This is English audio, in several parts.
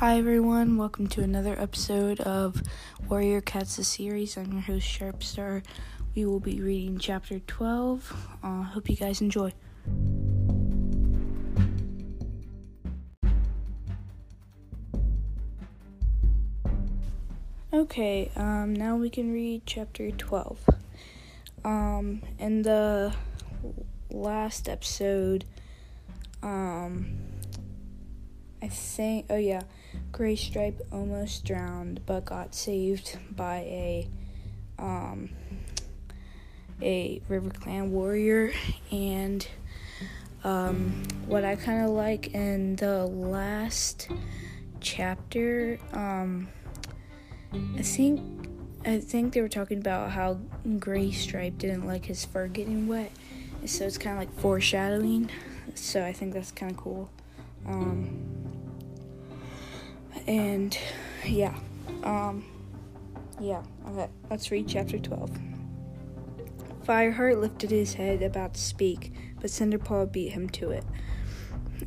Hi everyone, welcome to another episode of Warrior Cats the series. I'm your host Sharpstar. We will be reading chapter 12. Uh, hope you guys enjoy. Okay, um, now we can read chapter 12. Um, in the last episode, um, I think, oh yeah, Graystripe almost drowned but got saved by a, um, a River Clan warrior. And, um, what I kind of like in the last chapter, um, I think, I think they were talking about how Graystripe didn't like his fur getting wet. So it's kind of like foreshadowing. So I think that's kind of cool. Um, and yeah, um, yeah, okay, let's read chapter 12. Fireheart lifted his head about to speak, but Cinderpaw beat him to it.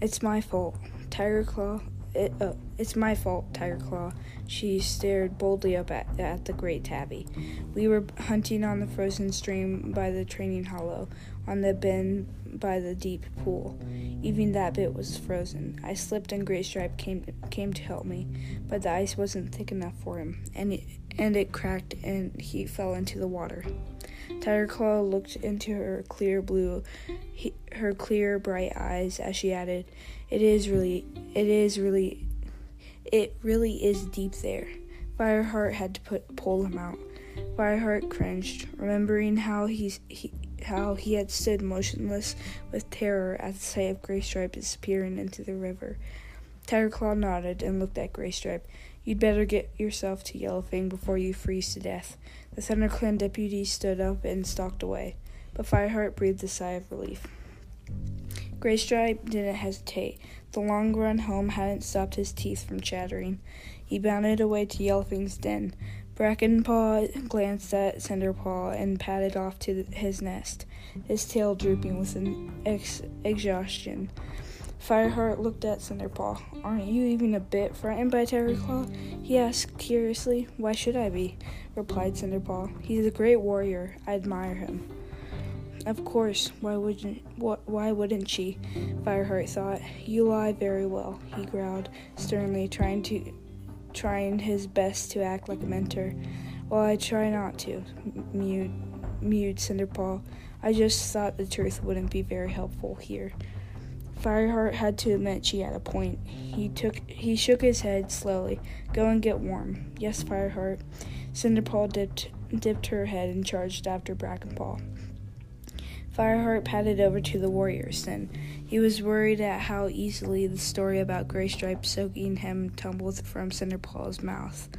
It's my fault. Tiger Claw, it, uh, it's my fault, Tiger Claw. She stared boldly up at, at the great tabby. We were hunting on the frozen stream by the training hollow, on the bend by the deep pool. Even that bit was frozen. I slipped and Graystripe came came to help me, but the ice wasn't thick enough for him, and it, and it cracked and he fell into the water. Tiger Claw looked into her clear blue, he, her clear bright eyes as she added, "It is really, it is really, it really is deep there." Fireheart had to put pull him out. Fireheart cringed, remembering how he, he how he had stood motionless with terror at the sight of Graystripe disappearing into the river. Tiger Claw nodded and looked at Graystripe. You'd better get yourself to Yellowfang before you freeze to death. The ThunderClan deputy stood up and stalked away, but Fireheart breathed a sigh of relief. Graystripe didn't hesitate. The long run home hadn't stopped his teeth from chattering. He bounded away to Yellowfang's den. Brackenpaw glanced at Cinderpaw and padded off to his nest, his tail drooping with an ex- exhaustion. Fireheart looked at Cinderpaw. Aren't you even a bit frightened by Tiger Claw? he asked curiously. Why should I be? replied Cinderpaw. He's a great warrior. I admire him. Of course, why wouldn't why wouldn't she? Fireheart thought. You lie very well, he growled sternly, trying to trying his best to act like a mentor. Well, I try not to, mewed, mewed Cinderpaw. I just thought the truth wouldn't be very helpful here. Fireheart had to admit she had a point. He took he shook his head slowly. Go and get warm. Yes, Fireheart. Cinderpaw dipped dipped her head and charged after Brackenpaw. Fireheart padded over to the warriors then. He was worried at how easily the story about Graystripe soaking him tumbled from Cinderpaw's mouth.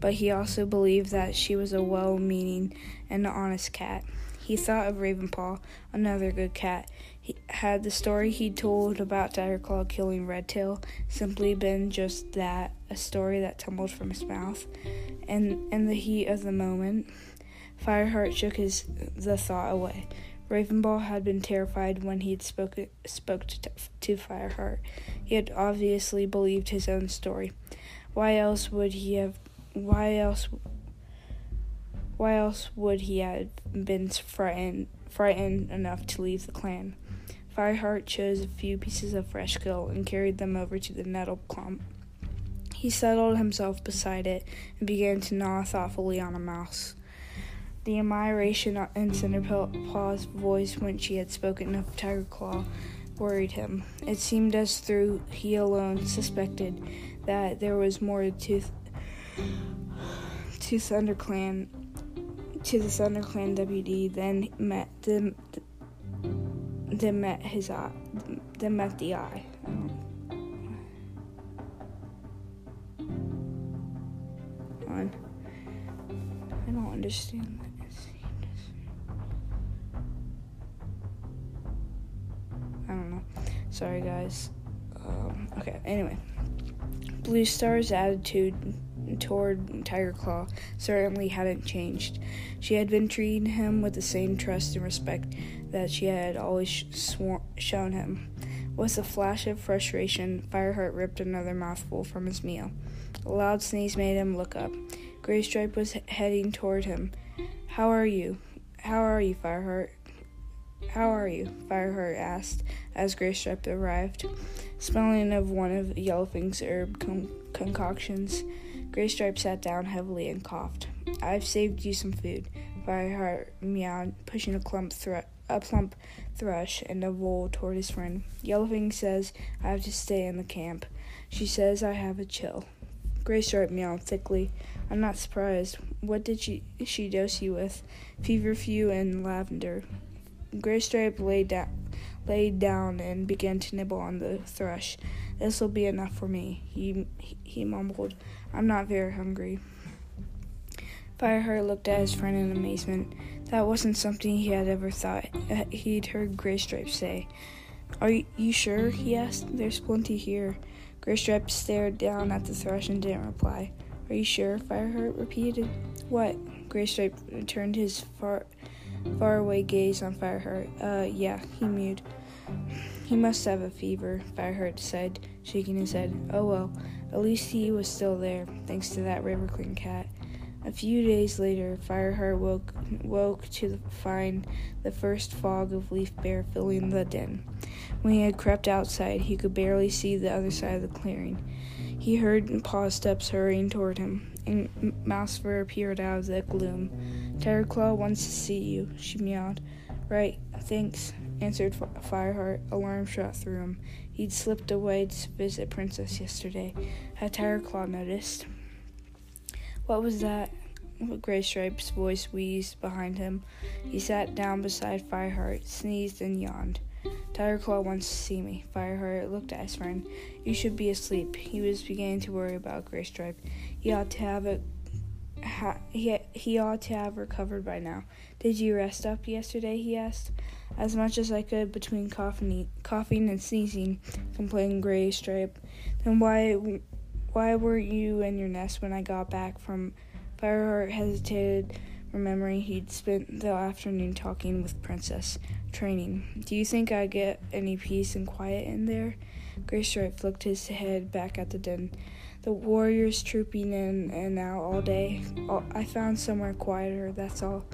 But he also believed that she was a well meaning and honest cat. He thought of Ravenpaw, another good cat. He, had the story he told about Tigerclaw killing Redtail simply been just that, a story that tumbled from his mouth? And in the heat of the moment, Fireheart shook his the thought away. Ravenpaw had been terrified when he had spoke, spoke to, to Fireheart. He had obviously believed his own story. Why else would he have? Why else? Why else would he have been frightened, frightened enough to leave the clan? Fireheart chose a few pieces of fresh kill and carried them over to the nettle clump. He settled himself beside it and began to gnaw thoughtfully on a mouse. The admiration in Cinderpaw's voice when she had spoken of Tiger Claw worried him. It seemed as though he alone suspected that there was more to to ThunderClan to the ThunderClan WD than met than, than met his eye than met the eye. I don't understand Sorry, guys. Um, okay, anyway. Blue Star's attitude toward Tiger Claw certainly hadn't changed. She had been treating him with the same trust and respect that she had always swor- shown him. With a flash of frustration, Fireheart ripped another mouthful from his meal. A loud sneeze made him look up. Graystripe was heading toward him. How are you? How are you, Fireheart? How are you? Fireheart asked as Graystripe arrived, smelling of one of Yellowfang's herb con- concoctions. Graystripe sat down heavily and coughed. I've saved you some food, Fireheart meowed, pushing a clump a plump thrush and a vole toward his friend. Yellowfang says I have to stay in the camp. She says I have a chill. Graystripe meowed thickly. I'm not surprised. What did she she dose you with? Feverfew and lavender. Graystripe laid down laid down and began to nibble on the thrush. This'll be enough for me, he he mumbled. I'm not very hungry. Fireheart looked at his friend in amazement. That wasn't something he had ever thought uh, he'd heard Graystripe say. Are you sure? he asked. There's plenty here. Graystripe stared down at the thrush and didn't reply. Are you sure? Fireheart repeated. What? Graystripe turned his far, faraway gaze on Fireheart. Uh, yeah, he mewed. He must have a fever, Fireheart said, shaking his head. Oh well, at least he was still there, thanks to that RiverClan cat. A few days later, Fireheart woke, woke to find the first fog of leaf bare filling the den. When he had crept outside, he could barely see the other side of the clearing. He heard paw steps hurrying toward him, and Mousefur appeared out of the gloom. Tigerclaw wants to see you, she meowed. Right, thanks, answered Fireheart. Alarm shot through him. He'd slipped away to visit Princess yesterday. Had Tigerclaw noticed? What was that? Graystripe's voice wheezed behind him. He sat down beside Fireheart, sneezed, and yawned. Tigerclaw wants to see me. Fireheart looked at his friend. You should be asleep. He was beginning to worry about Graystripe. He ought to have it. Ha, he, he ought to have recovered by now. Did you rest up yesterday? he asked. As much as I could between coughing, coughing and sneezing, complained Graystripe. Then why why were you in your nest when I got back from Fireheart hesitated, remembering he'd spent the afternoon talking with Princess, training. Do you think I get any peace and quiet in there? Graystripe flicked his head back at the den. The warriors trooping in and out all day. I found somewhere quieter, that's all.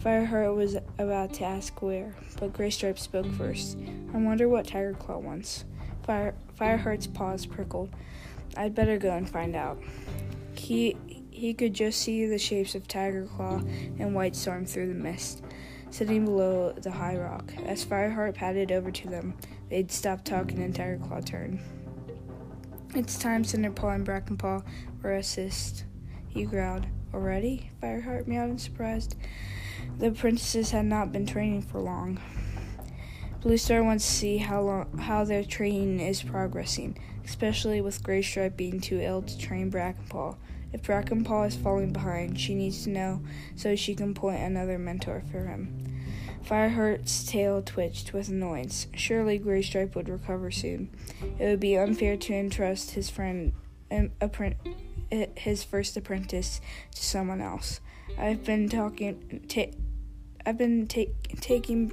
Fireheart was about to ask where, but Graystripe spoke first. I wonder what Tigerclaw wants. Fire, Fireheart's paws prickled. I'd better go and find out. He he could just see the shapes of Tigerclaw and White Storm through the mist, sitting below the high rock. As Fireheart padded over to them, they'd stop talking and Tigerclaw turned. It's time Cinderpaw and Brackenpaw were assist, he growled. Already? Fireheart meowed in surprise. The princesses had not been training for long. Bluestar wants to see how long, how their training is progressing, especially with Graystripe being too ill to train Brackenpaw. If Brackenpaw is falling behind, she needs to know so she can point another mentor for him. Fireheart's tail twitched with annoyance. Surely Graystripe would recover soon. It would be unfair to entrust his friend, um, his first apprentice, to someone else. I've been talking. Ta- I've been ta- taking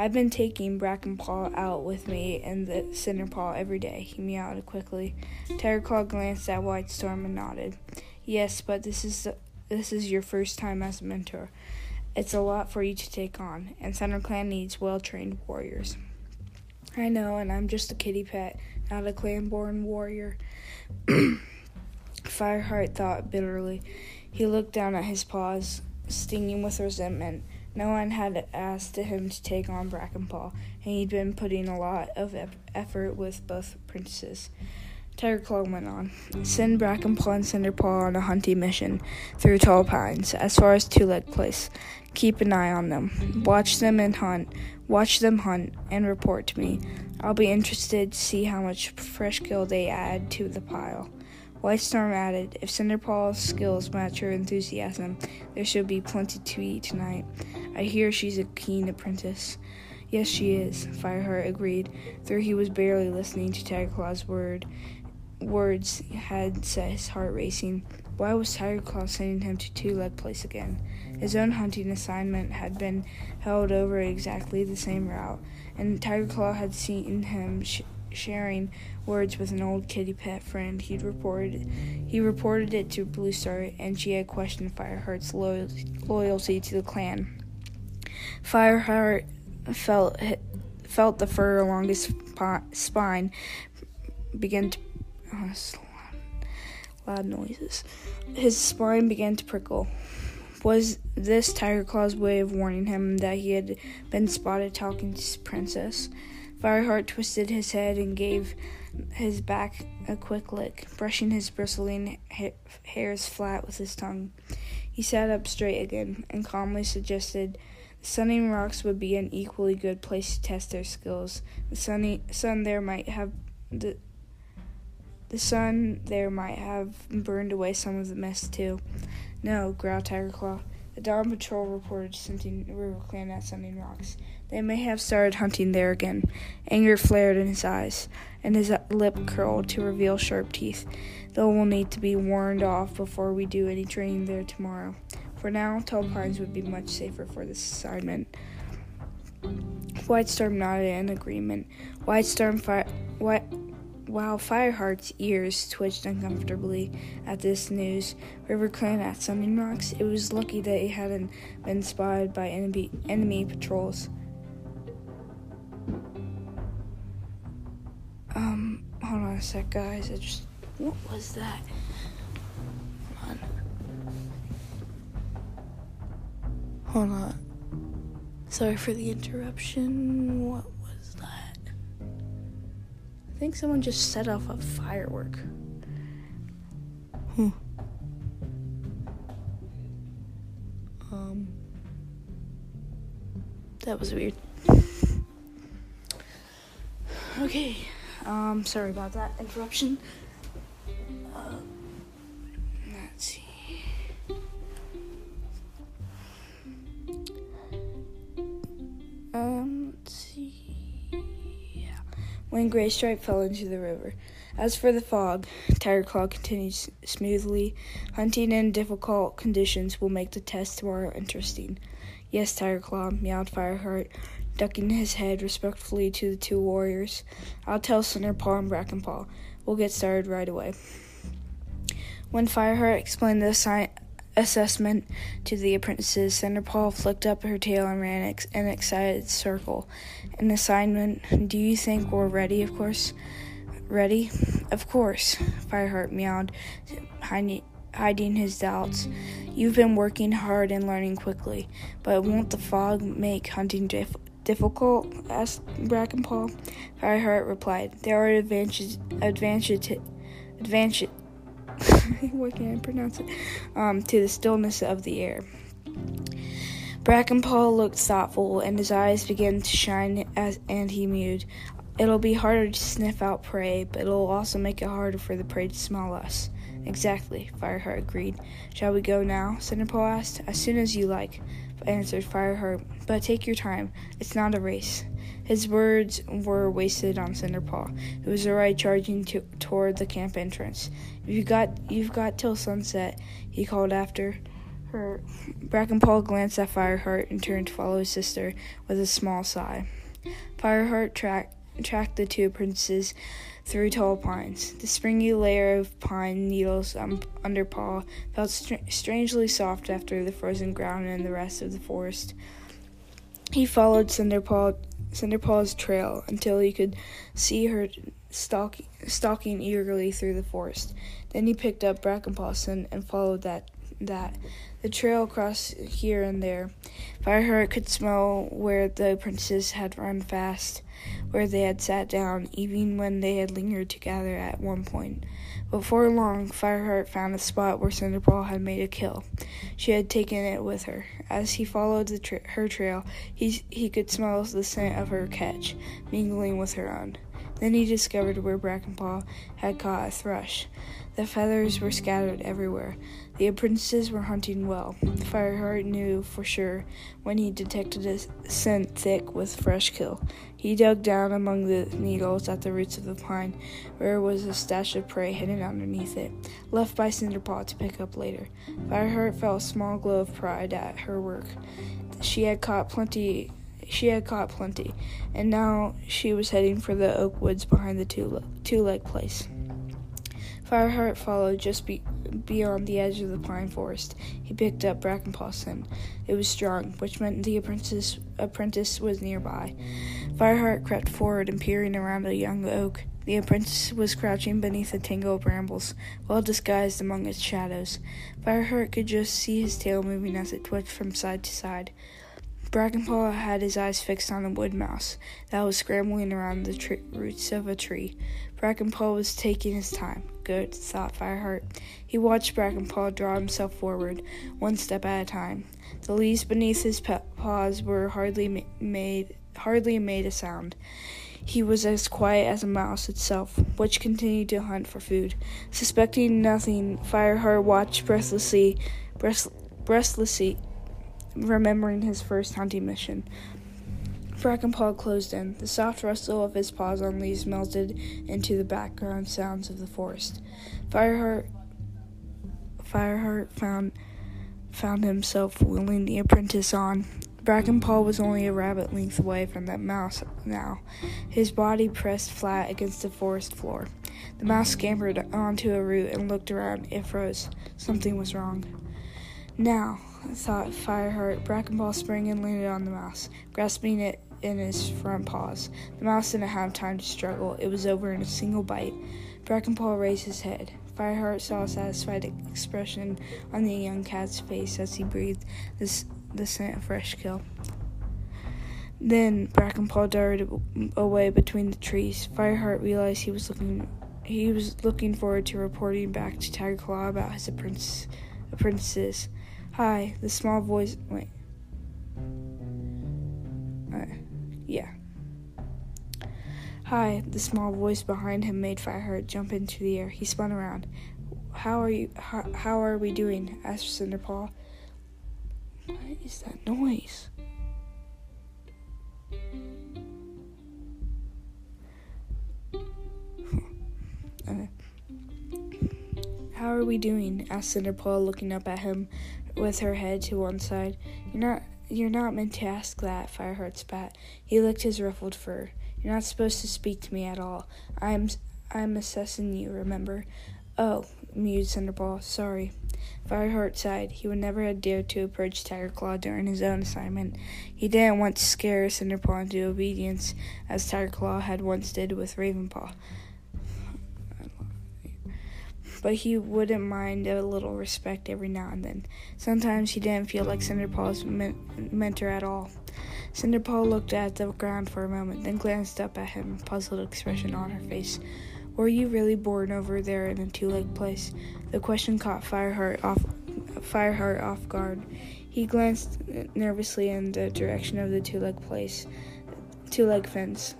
I've been taking Brackenpaw out with me in the center Cinderpaw every day, he meowed quickly. Tigerclaw glanced at Whitestorm and nodded. Yes, but this is this is your first time as a mentor. It's a lot for you to take on, and ThunderClan needs well-trained warriors. I know, and I'm just a kitty pet, not a clan-born warrior. Fireheart thought bitterly. He looked down at his paws, stinging with resentment. No one had asked him to take on Brackenpaw, and he'd been putting a lot of effort with both princesses. Tigerclaw went on. Send Brackenpaw and Cinderpaw on a hunting mission through tall pines, as far as Two Leg Place. Keep an eye on them. Watch them and hunt. Watch them hunt and report to me. I'll be interested to see how much fresh kill they add to the pile. Whitestorm added, If Cinderpaw's skills match her enthusiasm, there should be plenty to eat tonight. I hear she's a keen apprentice. Yes, she is, Fireheart agreed, though he was barely listening to Tigerclaw's word. Words had set his heart racing. Why was Tigerclaw sending him to Two Leg Place again? His own hunting assignment had been held over exactly the same route, and Tiger Claw had seen him sh- sharing words with an old kitty pet friend. He'd reported he reported it to Blue Star, and she had questioned Fireheart's loyalty, loyalty to the clan. Fireheart felt felt the fur along his spine begin to oh, loud noises. His spine began to prickle. Was this Tiger Claw's way of warning him that he had been spotted talking to Princess? Fireheart twisted his head and gave his back a quick lick, brushing his bristling ha- hairs flat with his tongue. He sat up straight again and calmly suggested the Sunning Rocks would be an equally good place to test their skills. The sunny sun there might have the the sun there might have burned away some of the mist too. No, growled Tiger Claw. The Dawn Patrol reported scenting River Clan at Sunning Rocks. They may have started hunting there again. Anger flared in his eyes, and his lip curled to reveal sharp teeth. They will need to be warned off before we do any training there tomorrow. For now, Tall Pines would be much safer for this assignment. Whitestorm nodded in agreement. Whitestorm fi- White while Fireheart's ears twitched uncomfortably at this news, River Clan at Sunning Rocks, it was lucky that he hadn't been spotted by enemy, enemy patrols. Um, hold on a sec, guys. I just. What was that? Hold on. Hold on. Sorry for the interruption. What was that? I think someone just set off a firework. Hmm. Um. That was weird. Okay. Um, sorry about that interruption. Uh, let's see. Um, let's see. Yeah. When Gray Stripe fell into the river. As for the fog, Tiger Claw continued smoothly. Hunting in difficult conditions will make the test tomorrow interesting. Yes, Tiger Claw, meowed Fireheart, ducking his head respectfully to the two warriors. I'll tell Cinderpaw and Brackenpaw. We'll get started right away. When Fireheart explained the assi- assessment to the apprentices, Cinderpaw flicked up her tail and ran ex- an excited circle. An assignment. Do you think we're ready, of course? Ready? Of course, Fireheart meowed, hiding, hiding his doubts. You've been working hard and learning quickly, but won't the fog make hunting diff- difficult? asked Brackenpaw. Fireheart replied, There are advantages, advantages, advantages, what can I pronounce it? Um, to the stillness of the air. Brackenpaw looked thoughtful, and his eyes began to shine as and he mewed. It'll be harder to sniff out prey, but it'll also make it harder for the prey to smell us. Exactly, Fireheart agreed. Shall we go now? Cinderpaw asked. As soon as you like, answered Fireheart. But take your time. It's not a race. His words were wasted on Cinderpaw, who was already charging to, toward the camp entrance. You got, you've got till sunset, he called after her. Brackenpaw glanced at Fireheart and turned to follow his sister with a small sigh. Fireheart tracked tracked the two princes through tall pines. The springy layer of pine needles um, under paw felt str- strangely soft after the frozen ground and the rest of the forest. He followed Cinderpaw, Cinderpaw's trail until he could see her stalking, stalking eagerly through the forest. Then he picked up Brackenpaw and, and followed that that. The trail crossed here and there. Fireheart could smell where the princess had run fast, where they had sat down, even when they had lingered together at one point. Before long, Fireheart found a spot where Cinderpaw had made a kill. She had taken it with her. As he followed tra- her trail, he, he could smell the scent of her catch, mingling with her own. Then he discovered where Brackenpaw had caught a thrush. The feathers were scattered everywhere. The apprentices were hunting well. Fireheart knew for sure when he detected a scent thick with fresh kill. He dug down among the needles at the roots of the pine, where was a stash of prey hidden underneath it, left by Cinderpaw to pick up later. Fireheart felt a small glow of pride at her work. She had caught plenty she had caught plenty, and now she was heading for the oak woods behind the two, two leg place. Fireheart followed just be- beyond the edge of the pine forest. He picked up Brackenpaw's scent. It was strong, which meant the apprentice, apprentice was nearby. Fireheart crept forward and peering around a young oak. The apprentice was crouching beneath a tangle of brambles, well disguised among its shadows. Fireheart could just see his tail moving as it twitched from side to side. Brackenpaw had his eyes fixed on a wood mouse that was scrambling around the tr- roots of a tree. Brackenpaw was taking his time. Good, thought Fireheart. He watched Brackenpaw draw himself forward, one step at a time. The leaves beneath his paws were hardly ma- made hardly made a sound. He was as quiet as a mouse itself, which continued to hunt for food. Suspecting nothing, Fireheart watched breathlessly, breathlessly remembering his first hunting mission. Brackenpaw closed in. The soft rustle of his paws on leaves melted into the background sounds of the forest. Fireheart Fireheart found found himself wheeling the apprentice on. Brackenpaw was only a rabbit length away from that mouse now, his body pressed flat against the forest floor. The mouse scampered onto a root and looked around. It froze. Something was wrong. Now, thought Fireheart. Brackenpaw sprang and landed on the mouse, grasping it in his front paws. The mouse didn't have time to struggle. It was over in a single bite. Brackenpaw raised his head. Fireheart saw a satisfied expression on the young cat's face as he breathed this, the scent of fresh kill. Then Brackenpaw darted away between the trees. Fireheart realized he was looking he was looking forward to reporting back to Tigerclaw about his apprentice, apprentices. Hi, the small voice. Wait. Yeah. Hi, the small voice behind him made Fireheart jump into the air. He spun around. How are you? How, how are we doing? asked Cinderpaw. What is that noise? how are we doing? asked Cinderpaw, looking up at him with her head to one side. You're not you're not meant to ask that, Fireheart spat. He licked his ruffled fur. You're not supposed to speak to me at all. I'm I'm assessing you, remember? Oh, mused Cinderpaw. Sorry. Fireheart sighed. He would never have dared to approach Tigerclaw during his own assignment. He didn't want to scare Cinderpaw into obedience, as Tigerclaw had once did with Ravenpaw but he wouldn't mind a little respect every now and then. Sometimes he didn't feel like Cinderpaw's men- mentor at all. Cinderpaw looked at the ground for a moment, then glanced up at him, a puzzled expression on her face. Were you really born over there in a two-leg place? The question caught Fireheart off Fireheart off guard. He glanced nervously in the direction of the two-leg place, two-leg fence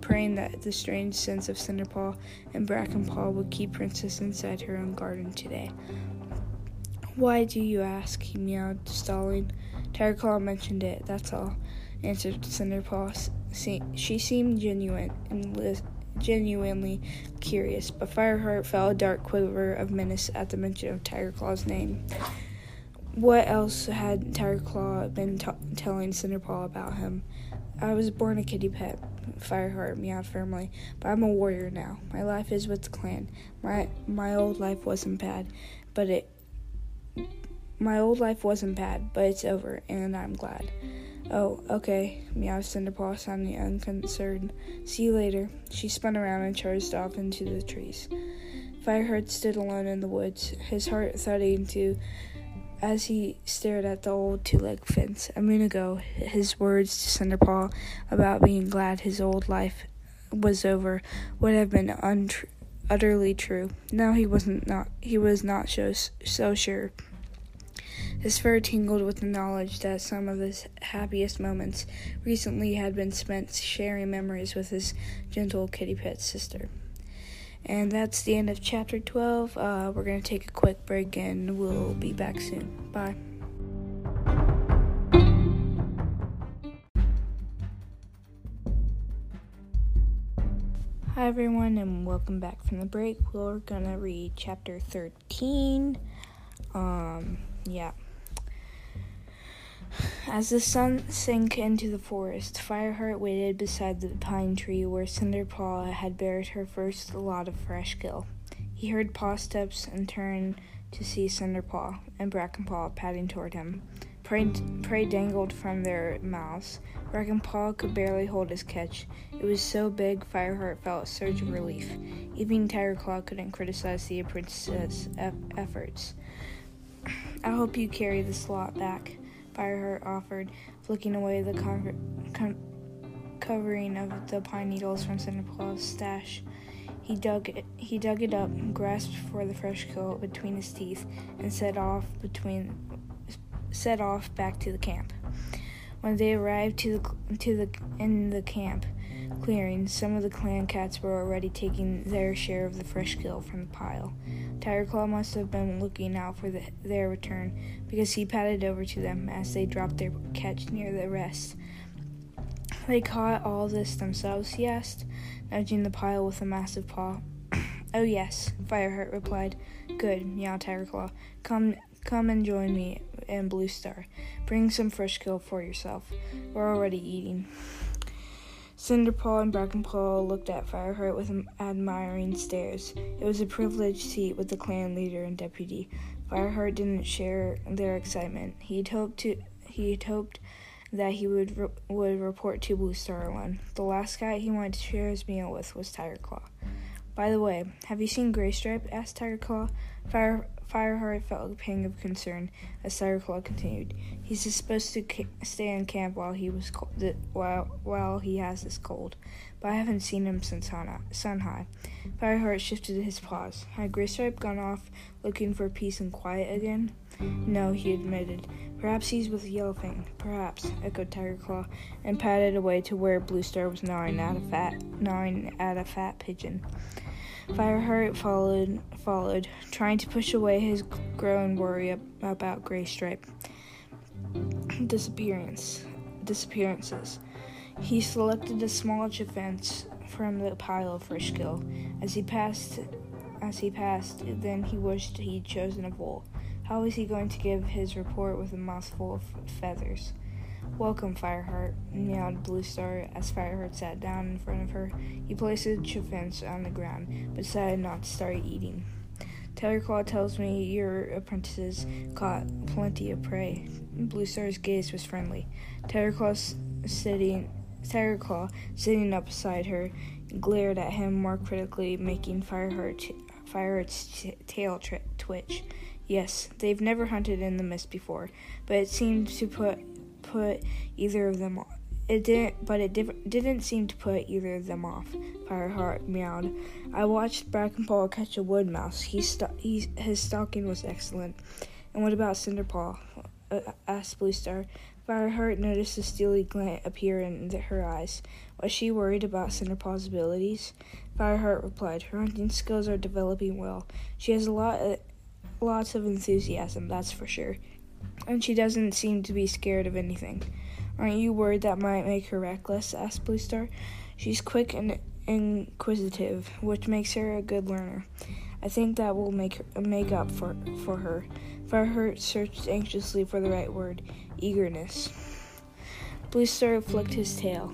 praying that the strange sense of Cinderpaw and Brackenpaw would keep Princess inside her own garden today. Why do you ask? he meowed, stalling. Tigerclaw mentioned it, that's all, answered Cinderpaw. She seemed genuine and li- genuinely curious, but Fireheart felt a dark quiver of menace at the mention of Tigerclaw's name. What else had Tigerclaw been t- telling Cinderpaw about him? I was born a kitty pet, Fireheart meowed firmly, but I'm a warrior now. My life is with the clan. My my old life wasn't bad, but it my old life wasn't bad, but it's over, and I'm glad. Oh, okay, meowed Cinderpaw, sounding unconcerned. See you later. She spun around and charged off into the trees. Fireheart stood alone in the woods, his heart thudding to as he stared at the old two leg fence. A moon ago, his words to Cinderpaw about being glad his old life was over would have been untr- utterly true. Now he wasn't not he was not so, so sure. His fur tingled with the knowledge that some of his happiest moments recently had been spent sharing memories with his gentle kitty pet sister. And that's the end of chapter 12. Uh, we're going to take a quick break and we'll be back soon. Bye. Hi, everyone, and welcome back from the break. We're going to read chapter 13. Um, yeah. As the sun sank into the forest, Fireheart waited beside the pine tree where Cinderpaw had buried her first lot of fresh kill. He heard paw steps and turned to see Cinderpaw and Brackenpaw padding toward him. Prey, prey dangled from their mouths. Brackenpaw could barely hold his catch. It was so big, Fireheart felt a surge of relief. Even Tigerclaw couldn't criticize the apprentice's efforts. I hope you carry this lot back. Fireheart offered, flicking away the con- covering of the pine needles from Cinderpaw's stash. He dug it. He dug it up, grasped for the fresh coat between his teeth, and set off between set off back to the camp. When they arrived to the to the in the camp clearing, some of the clan cats were already taking their share of the fresh kill from the pile. Tigerclaw must have been looking out for the, their return because he padded over to them as they dropped their catch near the rest. They caught all this themselves, he asked, nudging the pile with a massive paw. oh, yes, Fireheart replied. Good, meowed Tigerclaw. Come, come and join me and Blue Star. Bring some fresh kill for yourself. We're already eating. Cinderpaw and Brackenpaw looked at Fireheart with admiring stares. It was a privileged seat with the clan leader and deputy. Fireheart didn't share their excitement. He'd hoped to he'd hoped that he would re- would report to Blue Star alone. The last guy he wanted to share his meal with was Tigerclaw. By the way, have you seen Graystripe? asked Tigerclaw. Fire Fireheart felt a pang of concern as Tigerclaw continued. He's supposed to ca- stay in camp while he was co- th- while while he has this cold, but I haven't seen him since sun high. Fireheart shifted his paws. Had Graystripe gone off looking for peace and quiet again? No, he admitted. Perhaps he's with Yellowfang. Perhaps, echoed Tigerclaw, and padded away to where Blue Star was gnawing at a fat gnawing at a fat pigeon. Fireheart followed, followed, trying to push away his growing worry about Graystripe. Disappearance, disappearances. He selected a small defense from the pile of fresh kill. As he passed, as he passed, then he wished he'd chosen a vole. How was he going to give his report with a mouthful of feathers? Welcome, Fireheart, meowed Blue Star as Fireheart sat down in front of her. He placed the chiffons on the ground, but decided not to start eating. Tigerclaw tells me your apprentices caught plenty of prey. Blue Star's gaze was friendly. Tigerclaw sitting, Tigerclaw sitting up beside her, glared at him more critically, making Fireheart, Fireheart's t- tail tri- twitch. Yes, they've never hunted in the mist before, but it seemed to put put either of them off. It didn't, but it div- didn't seem to put either of them off. Fireheart meowed. I watched Brackenpaw catch a wood mouse. He st- he, his stalking was excellent. And what about Cinderpaw? Uh, asked Blue Star. Fireheart noticed a steely glint appear in the, her eyes. Was she worried about Cinderpaw's abilities? Fireheart replied, Her hunting skills are developing well. She has a lot, of, lots of enthusiasm, that's for sure and she doesn't seem to be scared of anything. Aren't you worried that might make her reckless? asked Blue Star. She's quick and inquisitive, which makes her a good learner. I think that will make her, make up for for her. Fireheart searched anxiously for the right word, eagerness. Blue Star flicked his tail.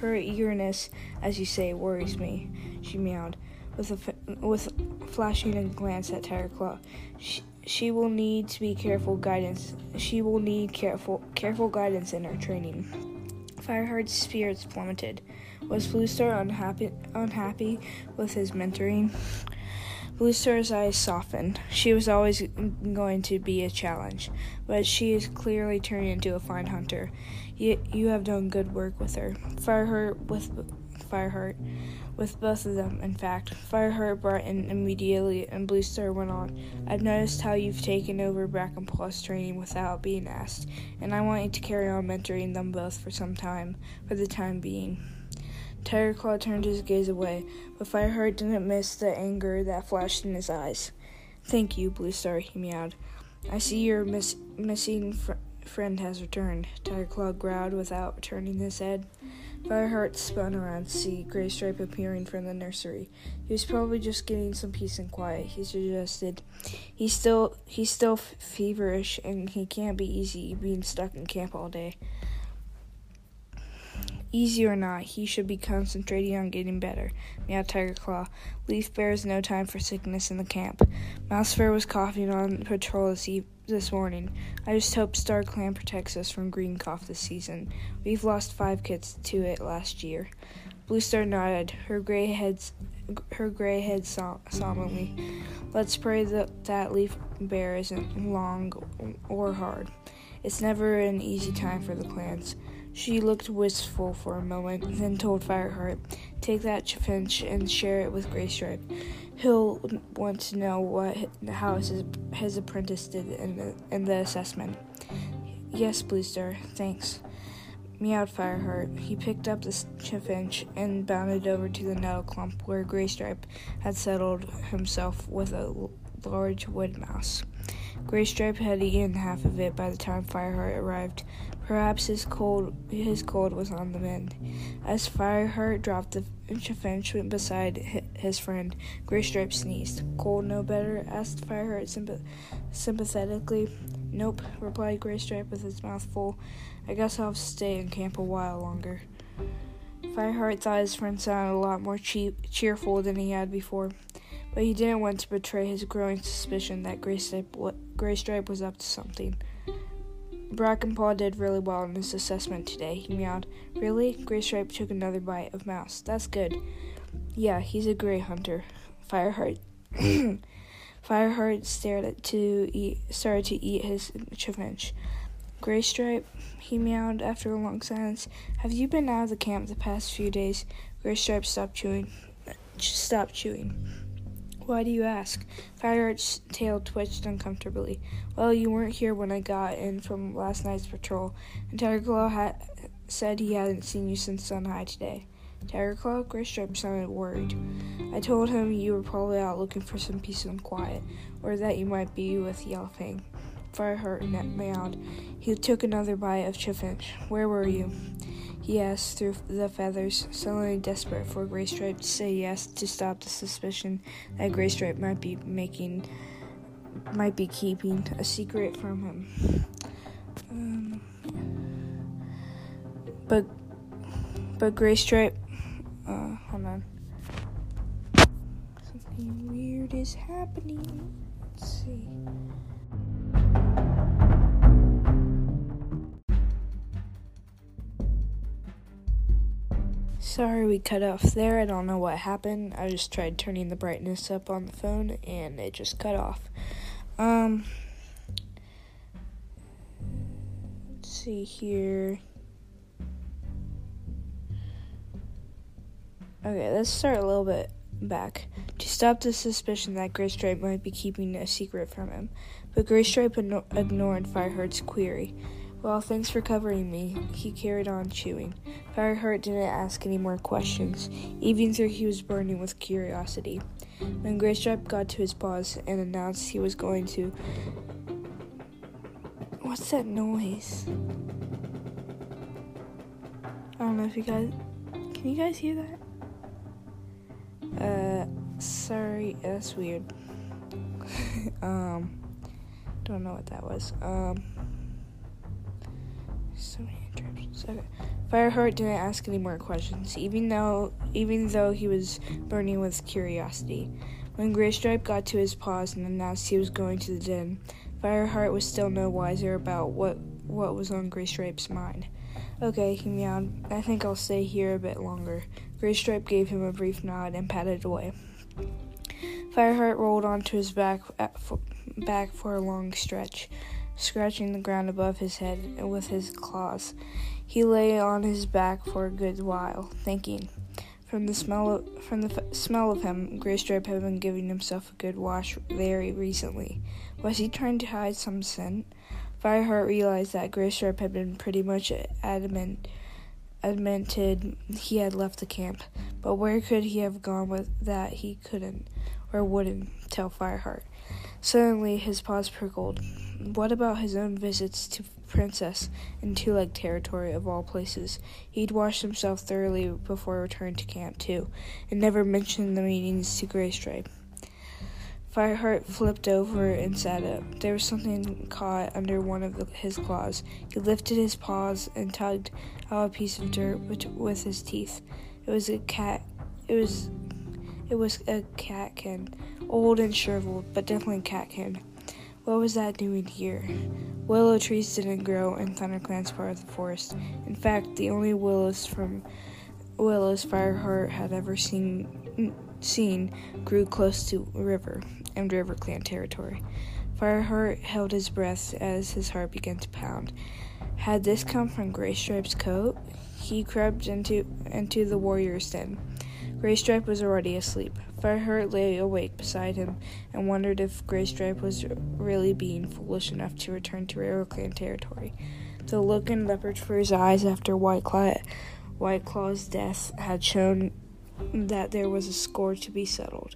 Her eagerness, as you say, worries me. She meowed, with a with flashing a glance at Tigerclaw. She, she will need to be careful guidance. She will need careful careful guidance in her training. Fireheart's spirits plummeted. Was Blue Star unhappy unhappy with his mentoring? Blue Star's eyes softened. She was always going to be a challenge, but she is clearly turning into a fine hunter. You, you have done good work with her. Fireheart with Fireheart with both of them, in fact. Fireheart brightened immediately, and Blue Star went on. I've noticed how you've taken over Bracken Brackenpaw's training without being asked, and I want you to carry on mentoring them both for some time, for the time being. Tiger Claw turned his gaze away, but Fireheart didn't miss the anger that flashed in his eyes. Thank you, Blue Star, he meowed. I see your miss- missing fr- friend has returned. Tiger Claw growled without turning his head. Fireheart spun around to see Graystripe appearing from the nursery. He was probably just getting some peace and quiet. He suggested, "He's still he's still f- feverish, and he can't be easy being stuck in camp all day." Easy or not, he should be concentrating on getting better. Meow Tiger Claw. Leaf bare is no time for sickness in the camp. Mouse Bear was coughing on patrol this, e- this morning. I just hope Star Clan protects us from green cough this season. We've lost five kids to it last year. Blue Star nodded, her gray heads, her gray head solemnly. Let's pray that that Leaf bare isn't long or hard. It's never an easy time for the clans. She looked wistful for a moment, then told Fireheart, Take that Chaffinch and share it with Graystripe. He'll want to know what how his, his apprentice did in the, in the assessment. Yes, Bluestar, thanks. Meowed Fireheart. He picked up the chaffinch and bounded over to the nettle clump where Graystripe had settled himself with a large wood mouse. Graystripe had eaten half of it by the time Fireheart arrived. Perhaps his cold his cold was on the mend. As Fireheart dropped the chaffinch beside his friend, Graystripe sneezed. Cold no better? asked Fireheart sympath- sympathetically. Nope, replied Graystripe with his mouth full. I guess I'll stay in camp a while longer. Fireheart thought his friend sounded a lot more cheerful than he had before, but he didn't want to betray his growing suspicion that Graystripe, Graystripe was up to something. Brackenpaw did really well in his assessment today, he meowed. Really? Graystripe took another bite of mouse. That's good. Yeah, he's a gray hunter. Fireheart. Mm. Fireheart stared at to eat, started to eat his chaffinch. Graystripe, he meowed after a long silence. Have you been out of the camp the past few days? Graystripe stopped chewing. Stopped chewing. Why do you ask? Fireheart's tail twitched uncomfortably. Well, you weren't here when I got in from last night's patrol, and Tiger Claw had said he hadn't seen you since Sun High today. Tiger Claw? Graystripe sounded worried. I told him you were probably out looking for some peace and quiet, or that you might be with Yellowfang. Fireheart meowed. He took another bite of chaffinch. Where were you? He asked through the feathers, suddenly desperate for Graystripe to say yes to stop the suspicion that Graystripe might be making, might be keeping a secret from him. Um, but, but Graystripe, uh, hold on. Something weird is happening. Let's see. Sorry we cut off there. I don't know what happened. I just tried turning the brightness up on the phone and it just cut off. Um Let's see here. Okay, let's start a little bit back. To stop the suspicion that Graystripe might be keeping a secret from him, but Graystripe ignored Fireheart's query. Well, thanks for covering me. He carried on chewing. Fireheart didn't ask any more questions, even though he was burning with curiosity. When Graystripe got to his paws and announced he was going to. What's that noise? I don't know if you guys. Can you guys hear that? Uh, sorry, that's weird. um, don't know what that was. Um. So many interruptions. Okay. Fireheart didn't ask any more questions, even though even though he was burning with curiosity. When Graystripe got to his paws and announced he was going to the den, Fireheart was still no wiser about what what was on Graystripe's mind. Okay, he meowed. I think I'll stay here a bit longer. Graystripe gave him a brief nod and padded away. Fireheart rolled onto his back for, back for a long stretch scratching the ground above his head with his claws. He lay on his back for a good while, thinking. From the smell of, from the f- smell of him, Graystripe had been giving himself a good wash very recently. Was he trying to hide some sin? Fireheart realized that Graystripe had been pretty much adamant admitted he had left the camp, but where could he have gone with that he couldn't or wouldn't tell Fireheart? Suddenly his paws prickled. What about his own visits to Princess in Two Leg territory of all places? He'd washed himself thoroughly before returning to camp, too, and never mentioned the meetings to Graystripe. Fireheart flipped over and sat up. There was something caught under one of the, his claws. He lifted his paws and tugged out a piece of dirt with, with his teeth. It was a cat. It was. It was a catkin, old and shriveled, but definitely catkin. What was that doing here? Willow trees didn't grow in ThunderClan's part of the forest. In fact, the only willows from willows Fireheart had ever seen seen grew close to a river and RiverClan territory. Fireheart held his breath as his heart began to pound. Had this come from Graystripe's coat? He crept into into the warrior's den. Graystripe was already asleep. Fireheart lay awake beside him and wondered if Graystripe was really being foolish enough to return to RiverClan territory. The look in Leopardfur's eyes after White Claw, White Claw's death had shown that there was a score to be settled.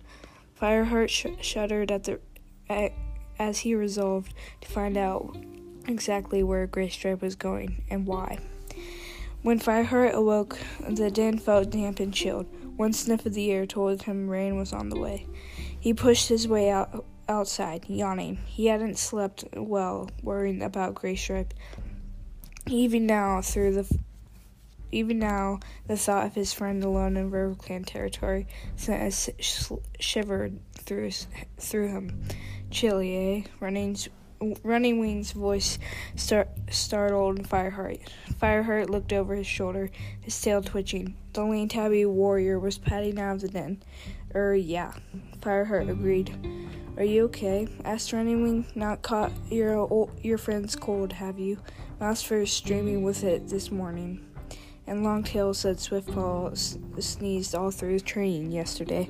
Fireheart sh- shuddered at the as he resolved to find out exactly where Graystripe was going and why. When Fireheart awoke, the den felt damp and chilled. One sniff of the air told him rain was on the way. He pushed his way out outside, yawning. He hadn't slept well, worrying about Graystripe. Even now, through the even now, the thought of his friend alone in RiverClan territory sent a sh- shiver through through him. Chilly, eh? Running's Running Wing's voice star- startled Fireheart. Fireheart looked over his shoulder, his tail twitching. The lean tabby warrior was padding out of the den. Er, yeah. Fireheart agreed. Are you okay? asked Running Wing. Not caught your your friend's cold, have you? Mouse streaming with it this morning and Longtail said Swiftpaw s- sneezed all through training yesterday.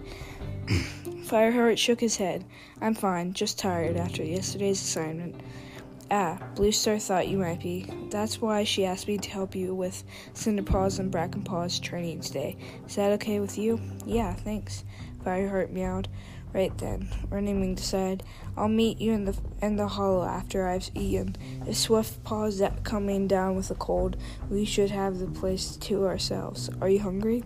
Fireheart shook his head. I'm fine, just tired after yesterday's assignment. Ah, Blue Star thought you might be. That's why she asked me to help you with Cinderpaw's and Brackenpaw's training today. Is that okay with you? Yeah, thanks. Fireheart meowed. Right then, Running Wing decided, I'll meet you in the in the hollow after I've eaten. If Swiftpaw's coming down with a cold, we should have the place to ourselves. Are you hungry?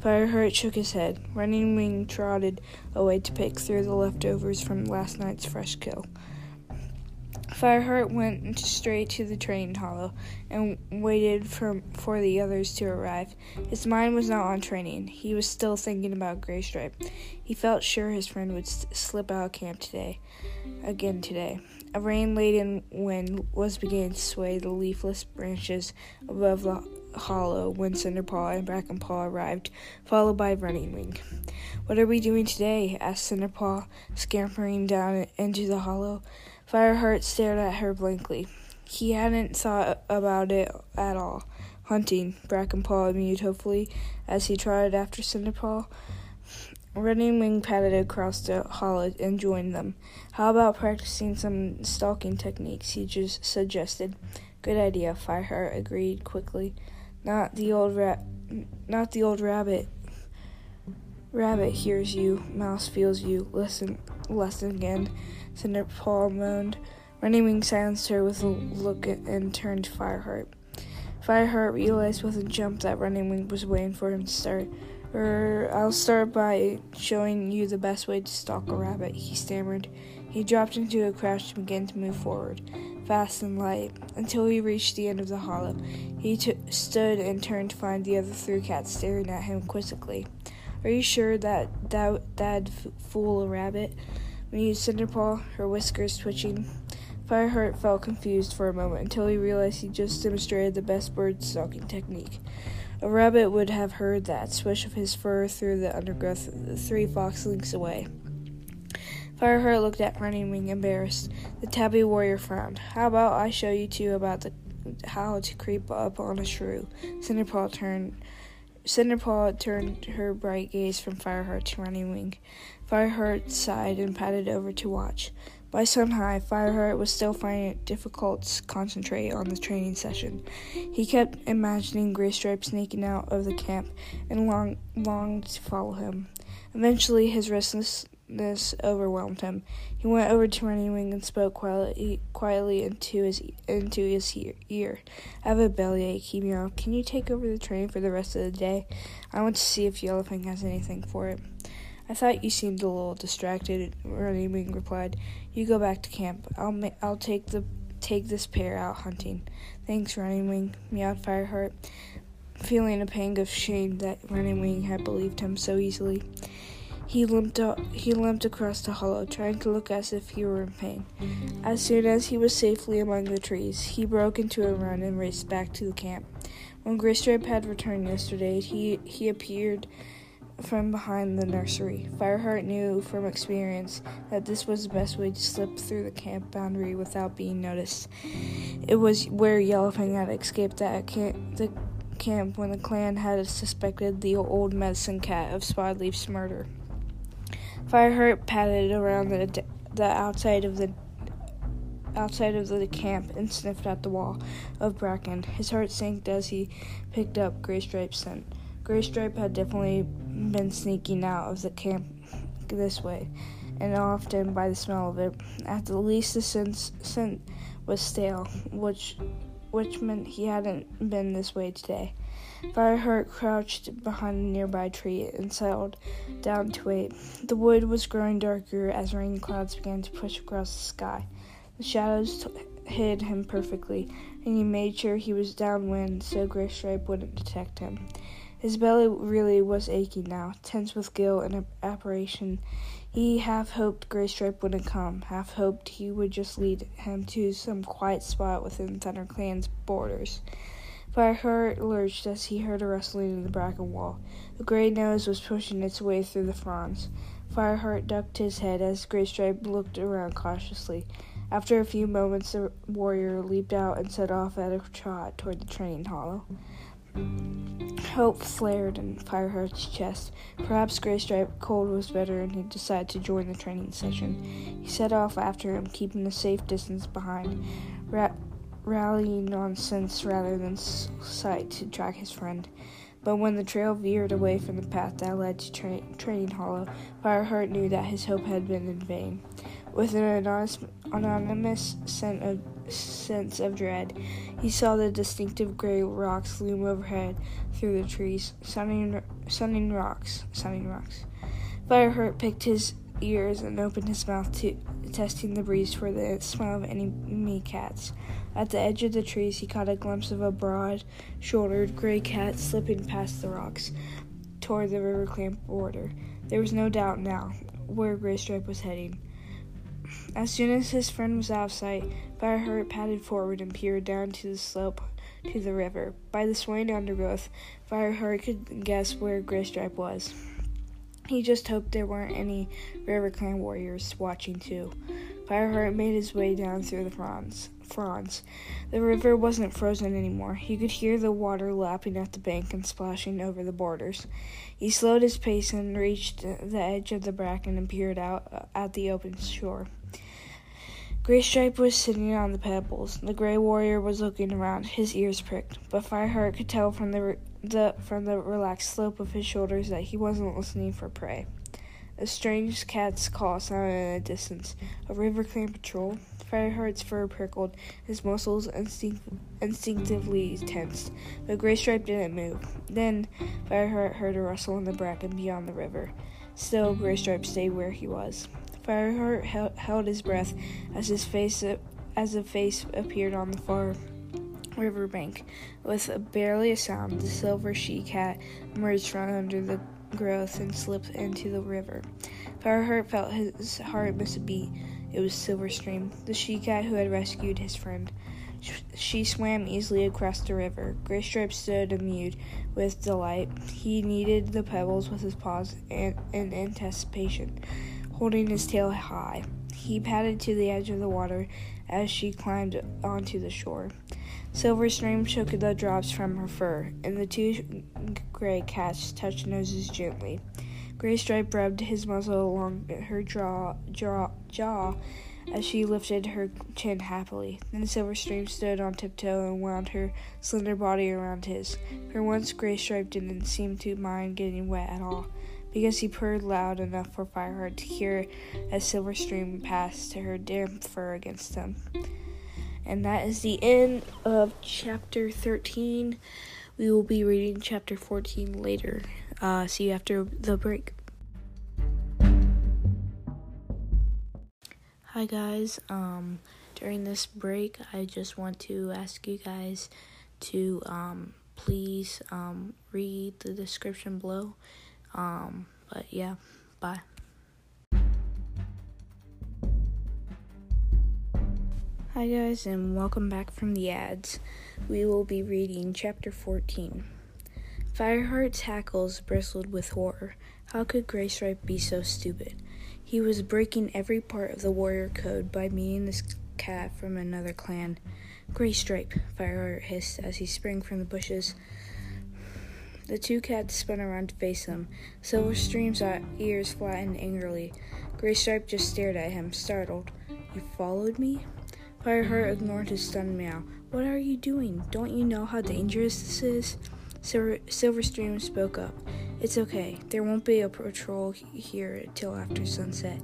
Fireheart shook his head. Running Wing trotted away to pick through the leftovers from last night's fresh kill. Fireheart went straight to the training hollow and waited for, for the others to arrive. His mind was not on training. He was still thinking about Graystripe. He felt sure his friend would st- slip out of camp today, again today. A rain-laden wind was beginning to sway the leafless branches above the hollow when Cinderpaw and Brackenpaw arrived, followed by Running Wing. What are we doing today? asked Cinderpaw, scampering down into the hollow. Fireheart stared at her blankly. He hadn't thought about it at all. Hunting, Brackenpaw mewed hopefully as he trotted after Cinderpaw. Running Wing padded across the hollow and joined them. How about practicing some stalking techniques? He just suggested. Good idea, Fireheart agreed quickly. Not the old rat, not the old rabbit. Rabbit hears you, mouse feels you. Listen, listen again. Cinderpaw moaned. Running Wing silenced her with a look and turned to Fireheart. Fireheart realized with a jump that Running Wing was waiting for him to start. Er, I'll start by showing you the best way to stalk a rabbit, he stammered. He dropped into a crouch and began to move forward, fast and light, until he reached the end of the hollow. He t- stood and turned to find the other three cats staring at him quizzically. Are you sure that that that'd f- fool a rabbit? Mused Cinderpaw, her whiskers twitching. Fireheart felt confused for a moment until he realized he just demonstrated the best bird stalking technique. A rabbit would have heard that swish of his fur through the undergrowth three fox lengths away. Fireheart looked at Running Wing, embarrassed. The tabby warrior frowned. How about I show you two about the how to creep up on a shrew? Cinderpaw turned. Cinderpaw turned her bright gaze from Fireheart to Running Wing. Fireheart sighed and padded over to watch. By sun high, Fireheart was still finding it difficult to concentrate on the training session. He kept imagining Graystripe sneaking out of the camp and long, longed to follow him. Eventually, his restlessness overwhelmed him. He went over to Running Wing and spoke quietly, quietly into his into his ear. "I have a bellyache," he. "Can you take over the train for the rest of the day? I want to see if Yellowfang has anything for it." I thought you seemed a little distracted, Running Wing replied. You go back to camp. I'll ma- I'll take the take this pair out hunting. Thanks, Running Wing, meowed Fireheart, feeling a pang of shame that Running Wing had believed him so easily. He limped he limped across the hollow, trying to look as if he were in pain. As soon as he was safely among the trees, he broke into a run and raced back to the camp. When Graystripe had returned yesterday, he he appeared from behind the nursery. Fireheart knew from experience that this was the best way to slip through the camp boundary without being noticed. It was where Yellowfang had escaped that camp, the camp when the clan had suspected the old medicine cat of Spotleaf's murder. Fireheart padded around the, the outside of the outside of the camp and sniffed at the wall of bracken. His heart sank as he picked up Graystripe's scent. Graystripe had definitely been sneaking out of the camp this way, and often by the smell of it. At the least, the scent, scent was stale, which which meant he hadn't been this way today. Fireheart crouched behind a nearby tree and settled down to wait. The wood was growing darker as rain clouds began to push across the sky. The shadows t- hid him perfectly, and he made sure he was downwind so Graystripe wouldn't detect him. His belly really was aching now, tense with guilt and apprehension. He half hoped Graystripe wouldn't come, half hoped he would just lead him to some quiet spot within ThunderClan's borders. Fireheart lurched as he heard a rustling in the bracken wall. The gray nose was pushing its way through the fronds. Fireheart ducked his head as Graystripe looked around cautiously. After a few moments, the warrior leaped out and set off at a trot toward the training hollow. Hope flared in Fireheart's chest. Perhaps Graystripe Cold was better, and he decided to join the training session. He set off after him, keeping a safe distance behind, ra- rallying on sense rather than sight to track his friend. But when the trail veered away from the path that led to tra- Training Hollow, Fireheart knew that his hope had been in vain. With an anonymous, anonymous of, sense of dread, he saw the distinctive gray rocks loom overhead through the trees. Sunning, sunning rocks, sunning rocks. Fireheart picked his ears and opened his mouth to testing the breeze for the smell of enemy cats. At the edge of the trees, he caught a glimpse of a broad-shouldered gray cat slipping past the rocks toward the RiverClan border. There was no doubt now where Graystripe was heading. As soon as his friend was out of sight, Fireheart padded forward and peered down to the slope to the river. By the swaying undergrowth, Fireheart could guess where Graystripe was. He just hoped there weren't any RiverClan warriors watching too. Fireheart made his way down through the fronds. fronds. The river wasn't frozen anymore. He could hear the water lapping at the bank and splashing over the borders. He slowed his pace and reached the edge of the bracken and peered out at the open shore. Graystripe was sitting on the pebbles. The gray warrior was looking around, his ears pricked, but Fireheart could tell from the, the from the relaxed slope of his shoulders that he wasn't listening for prey. A strange cat's call sounded in the distance. A RiverClan patrol. Fireheart's fur prickled, his muscles instinct- instinctively tensed, but Graystripe didn't move. Then Fireheart heard a rustle in the bracken beyond the river. Still, Graystripe stayed where he was. Fireheart held his breath as his face as a face appeared on the far riverbank. With barely a sound, the silver she cat emerged from under the growth and slipped into the river. Fireheart felt his heart miss a beat. It was Silverstream, the she cat who had rescued his friend. She swam easily across the river. Graystripe stood amused with delight. He kneaded the pebbles with his paws in, in anticipation holding his tail high. He padded to the edge of the water as she climbed onto the shore. Silverstream shook the drops from her fur, and the two gray cats touched noses gently. Graystripe rubbed his muzzle along her jaw, jaw, jaw as she lifted her chin happily. Then Silverstream stood on tiptoe and wound her slender body around his. For once, Graystripe didn't seem to mind getting wet at all, because he purred loud enough for Fireheart to hear as Silverstream passed to her damp fur against him. And that is the end of chapter 13. We will be reading chapter 14 later. Uh, see you after the break. Hi guys. Um, during this break, I just want to ask you guys to um, please um, read the description below. Um, but yeah, bye. Hi guys, and welcome back from the ads. We will be reading chapter 14. Fireheart's hackles bristled with horror. How could Graystripe be so stupid? He was breaking every part of the warrior code by meeting this cat from another clan. Graystripe, Fireheart hissed as he sprang from the bushes. The two cats spun around to face him. Silverstream's ears flattened angrily. Graystripe just stared at him, startled. You followed me? Fireheart ignored his stunned meow. What are you doing? Don't you know how dangerous this is? Silver- Silverstream spoke up. It's okay. There won't be a patrol here till after sunset.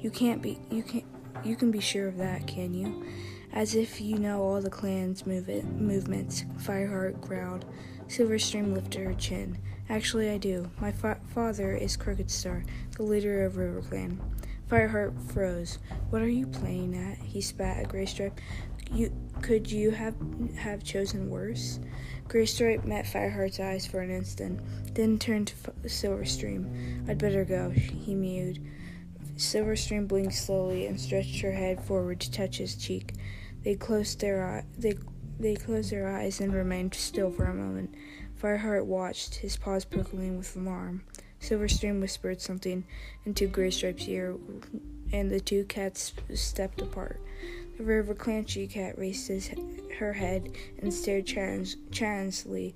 You can't be you can't you can be sure of that, can you? As if you know all the clan's move movements, Fireheart growled. Silverstream lifted her chin. Actually, I do. My fa- father is Crooked Star, the leader of RiverClan. Fireheart froze. What are you playing at? He spat at Graystripe. You could you have have chosen worse? Graystripe met Fireheart's eyes for an instant, then turned to Silverstream. I'd better go, he mewed. Silverstream blinked slowly and stretched her head forward to touch his cheek. They closed their eye- they they closed their eyes and remained still for a moment. Fireheart watched, his paws prickling with alarm. Silverstream whispered something into Graystripe's ear, and the two cats stepped apart. The RiverClan she cat raised his, her head and stared challengingly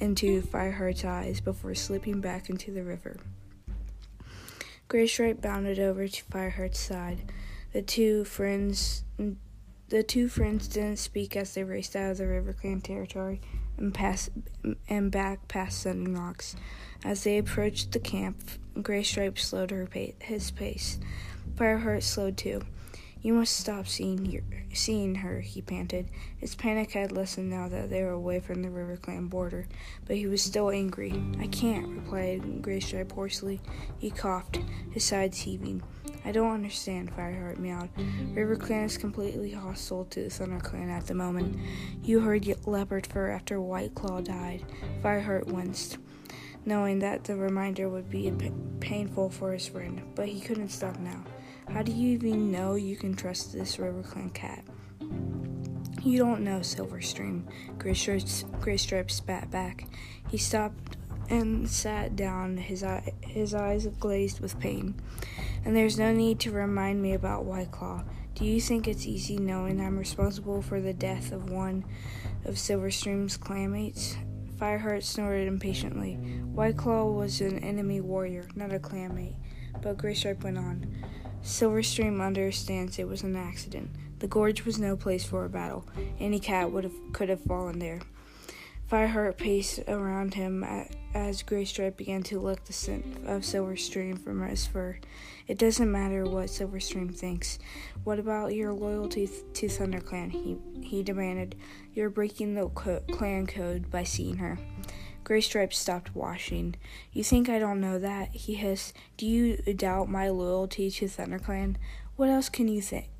into Fireheart's eyes before slipping back into the river. Graystripe bounded over to Fireheart's side. The two friends the two friends didn't speak as they raced out of the RiverClan territory and past and back past Sunning Rocks. As they approached the camp, Graystripe slowed her pace, his pace. Fireheart slowed too. You must stop seeing your, seeing her, he panted. His panic had lessened now that they were away from the RiverClan border, but he was still angry. I can't, replied Graystripe hoarsely. He coughed, his sides heaving. I don't understand, Fireheart meowed. RiverClan is completely hostile to the ThunderClan at the moment. You heard Leopardfur after White Claw died. Fireheart winced, knowing that the reminder would be p- painful for his friend, but he couldn't stop now. How do you even know you can trust this RiverClan cat? You don't know, Silverstream. Graystripe spat back. He stopped and sat down, his, eye, his eyes glazed with pain. And there's no need to remind me about White Claw. Do you think it's easy knowing I'm responsible for the death of one of Silverstream's clanmates? Fireheart snorted impatiently. White Claw was an enemy warrior, not a clanmate. But Graystripe went on. Silverstream understands it was an accident. The gorge was no place for a battle. Any cat would have could have fallen there. Fireheart paced around him as Graystripe began to lick the scent of Silverstream from his fur. It doesn't matter what Silverstream thinks. What about your loyalty to ThunderClan? He he demanded. You're breaking the co- clan code by seeing her. Graystripe stopped washing. You think I don't know that? He hissed. Do you doubt my loyalty to ThunderClan? What else can you think?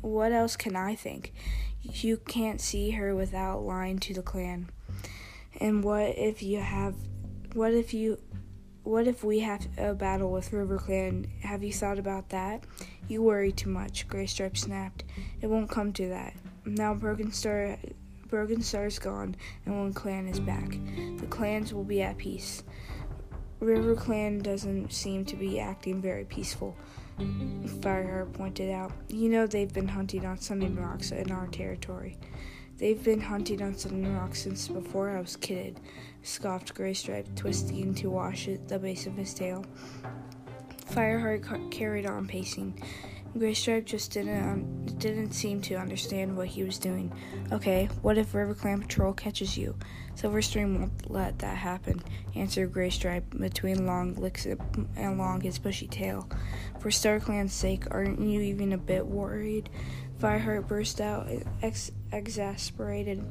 What else can I think? You can't see her without lying to the clan. And what if you have what if you what if we have a battle with RiverClan? Have you thought about that? You worry too much, Graystripe snapped. It won't come to that. Now Broken Star Broken Star's gone, and WindClan is back. The clans will be at peace. RiverClan doesn't seem to be acting very peaceful, Fireheart pointed out. You know they've been hunting on Sunning Rocks in our territory. They've been hunting on Southern Rocks since before I was kidded, scoffed Graystripe, twisting to wash the base of his tail. Fireheart ca- carried on pacing. Graystripe just didn't um, didn't seem to understand what he was doing. Okay, what if RiverClan Patrol catches you? Silverstream won't let that happen, answered Graystripe between long licks along his bushy tail. For StarClan's sake, aren't you even a bit worried? Fireheart burst out, ex- exasperated.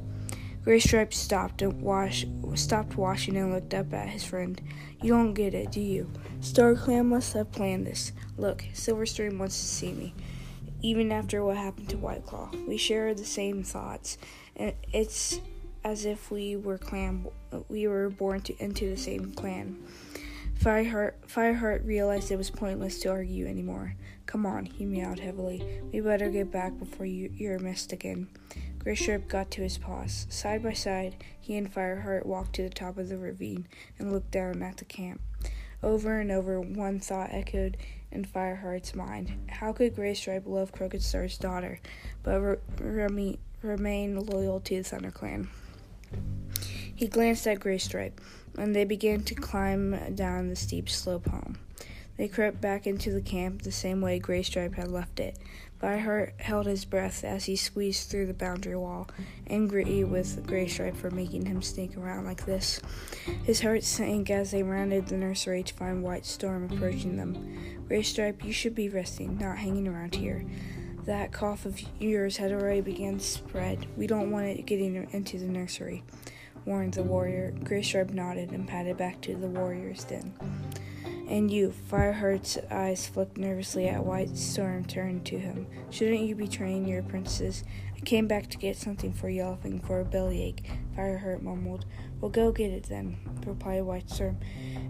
Graystripe stopped and wash, stopped washing and looked up at his friend. You don't get it, do you? StarClan must have planned this. Look, Silverstream wants to see me. Even after what happened to Whiteclaw, we share the same thoughts, and it's as if we were clan, we were born to, into the same clan. Fireheart, Fireheart realized it was pointless to argue anymore. Come on, he meowed heavily. We better get back before you, you're missed again. Graystripe got to his paws. Side by side, he and Fireheart walked to the top of the ravine and looked down at the camp. Over and over, one thought echoed in Fireheart's mind. How could Graystripe love Crooked Star's daughter, but re- remain loyal to the ThunderClan? He glanced at Graystripe, and they began to climb down the steep slope home. They crept back into the camp the same way Graystripe had left it. Fireheart held his breath as he squeezed through the boundary wall, angry with Graystripe for making him sneak around like this. His heart sank as they rounded the nursery to find White Storm approaching them. Graystripe, you should be resting, not hanging around here. That cough of yours had already begun to spread. We don't want it getting into the nursery, warned the warrior. Graystripe nodded and padded back to the warrior's den. And you, Fireheart's eyes flicked nervously at White Storm turned to him. Shouldn't you be training your apprentices? I came back to get something for Yellowfang for a bellyache, Fireheart mumbled. Well, go get it then, replied White Storm.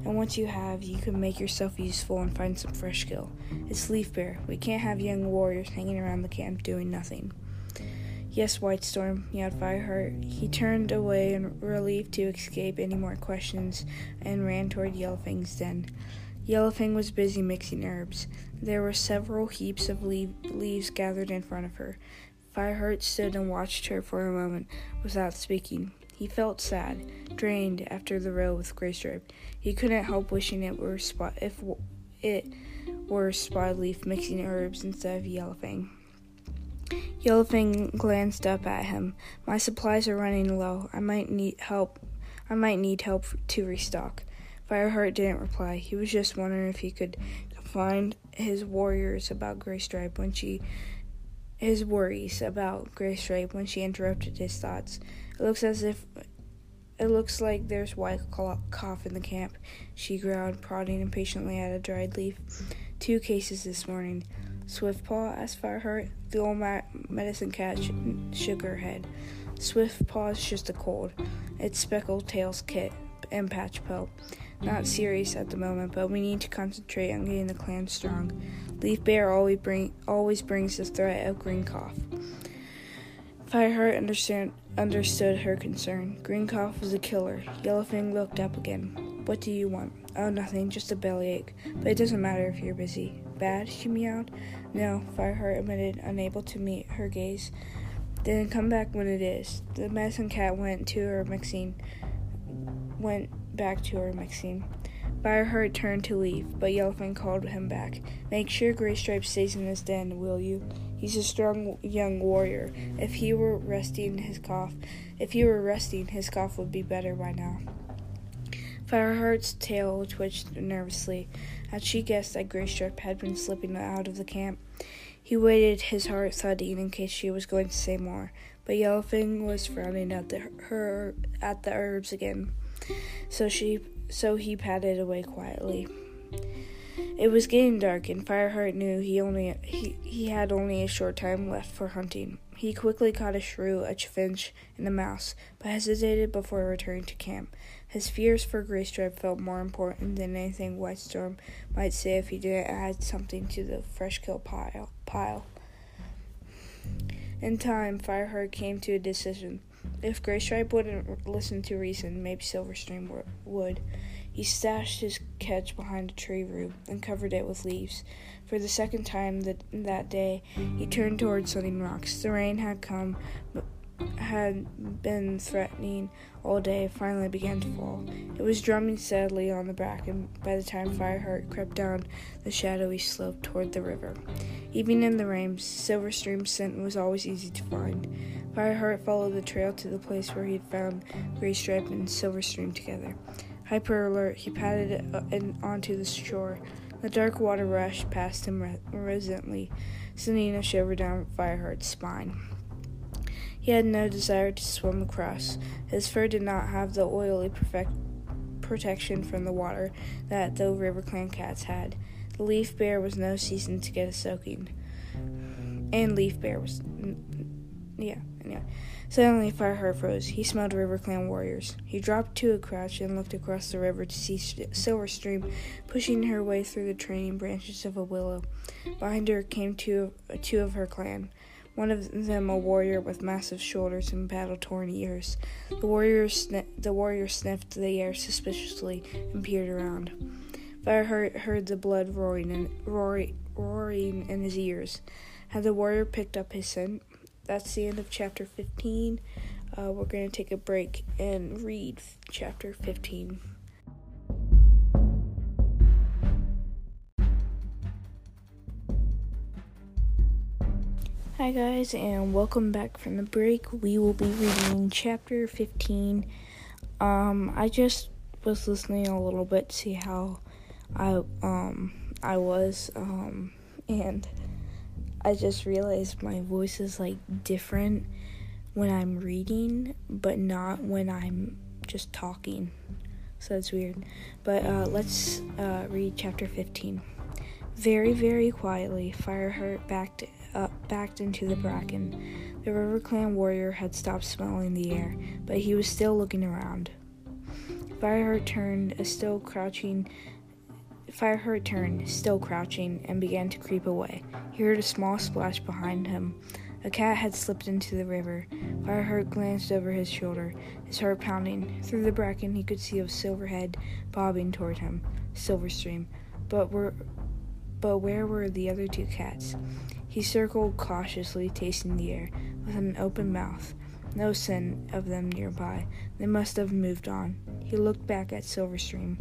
And once you have, you can make yourself useful and find some fresh kill. It's Leaf bare. We can't have young warriors hanging around the camp doing nothing. Yes, White Storm, meowed Fireheart. He turned away in relief to escape any more questions and ran toward Yellowfang's den. Yellowfang was busy mixing herbs. There were several heaps of leaf- leaves gathered in front of her. Fireheart stood and watched her for a moment without speaking. He felt sad, drained after the row with Graystripe. He couldn't help wishing it were spot if it were Spotted Leaf mixing herbs instead of Yellowfang. Yellowfang glanced up at him. My supplies are running low. I might need help. I might need help to restock. Fireheart didn't reply. He was just wondering if he could find his warriors about Graystripe when she his worries about Graystripe when she interrupted his thoughts. It looks as if it looks like there's white cough in the camp, she growled, prodding impatiently at a dried leaf. Two cases this morning. Swiftpaw asked Fireheart. The old ma- medicine cat sh- shook her head. Swiftpaw's just a cold. It's Speckled Tail's kit and Patch Pope. Not serious at the moment, but we need to concentrate on getting the clan strong. Leaf bare always bring always brings the threat of green cough. Fireheart understand, understood her concern. Green cough was a killer. Yellowfang looked up again. What do you want? Oh, nothing, just a bellyache. But it doesn't matter if you're busy. Bad? she meowed. No, Fireheart admitted, unable to meet her gaze. Then come back when it is. The medicine cat went to her mixing. Went back to her mixing. Fireheart turned to leave, but Yellowfang called him back. Make sure Graystripe stays in his den, will you? He's a strong young warrior. If he were resting his cough, if he were resting, his cough would be better by now. Fireheart's tail twitched nervously as she guessed that Graystripe had been slipping out of the camp. He waited, his heart thudding in case she was going to say more, but Yellowfang was frowning at the her at the herbs again. So she so he padded away quietly. It was getting dark, and Fireheart knew he only he, he had only a short time left for hunting. He quickly caught a shrew, a finch, and a mouse, but hesitated before returning to camp. His fears for Graystripe felt more important than anything White Storm might say if he didn't add something to the fresh kill pile. pile. In time, Fireheart came to a decision. If Graystripe wouldn't listen to reason, maybe Silverstream would. He stashed his catch behind a tree root and covered it with leaves. For the second time that, that day, he turned toward Sunning Rocks. The rain had come, but, had been threatening all day finally began to fall. It was drumming steadily on the bracken by the time Fireheart crept down the shadowy slope toward the river. Even in the rain, Silverstream's scent was always easy to find. Fireheart followed the trail to the place where he had found Graystripe and Silverstream together. Hyper alert, he padded onto the shore. The dark water rushed past him resently, sending a shiver down Fireheart's spine. He had no desire to swim across. His fur did not have the oily perfect protection from the water that the RiverClan cats had. The leaf bare was no season to get a soaking. And leaf bare was. Yeah, anyway. Suddenly, Fireheart froze. He smelled RiverClan warriors. He dropped to a crouch and looked across the river to see Silverstream pushing her way through the training branches of a willow. Behind her came two of, two of her clan. One of them a warrior with massive shoulders and battle-torn ears. The warrior, sni- the warrior sniffed the air suspiciously and peered around. Fireheart heard the blood roaring in, roaring, roaring in his ears. Had the warrior picked up his scent? That's the end of chapter 15. Uh, we're going to take a break and read chapter 15. Hi, guys, and welcome back from the break. We will be reading chapter 15. Um, I just was listening a little bit to see how I um I was um and I just realized my voice is like different when I'm reading, but not when I'm just talking. So it's weird. But uh, let's uh, read chapter 15. Very, very quietly, Fireheart backed up, backed into the bracken. The RiverClan warrior had stopped smelling the air, but he was still looking around. Fireheart turned, a still crouching Fireheart turned, still crouching, and began to creep away. He heard a small splash behind him. A cat had slipped into the river. Fireheart glanced over his shoulder, his heart pounding. Through the bracken, he could see a silver head bobbing toward him, Silverstream. But were, but where were the other two cats? He circled cautiously, tasting the air, with an open mouth. No sign of them nearby. They must have moved on. He looked back at Silverstream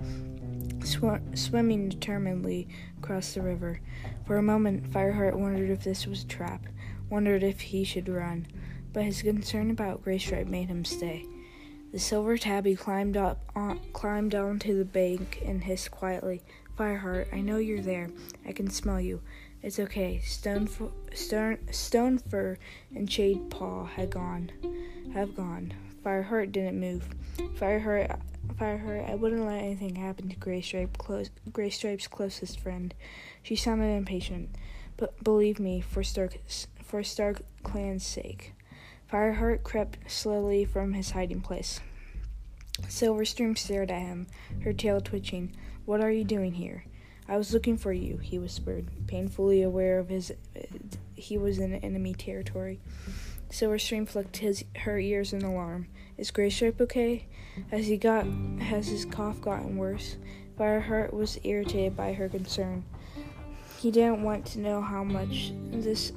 sw- swimming determinedly across the river. For a moment, Fireheart wondered if this was a trap, wondered if he should run, but his concern about Graystripe made him stay. The silver tabby climbed up, on, climbed onto the bank and hissed quietly, "Fireheart, I know you're there. I can smell you. It's okay." Stone, stone, stone fur and shade paw had gone, have gone. Fireheart didn't move. Fireheart Fireheart, I wouldn't let anything happen to Graystripe, close, Graystripe's closest friend. She sounded impatient, but believe me, for Stark, for Stark Clan's sake. Fireheart crept slowly from his hiding place. Silverstream stared at him, her tail twitching. What are you doing here? I was looking for you, he whispered, painfully aware of his he was in enemy territory. Silverstream flicked his her ears in alarm. Is Graystripe okay? Has he got has his cough gotten worse? Fireheart was irritated by her concern. He didn't want to know how much this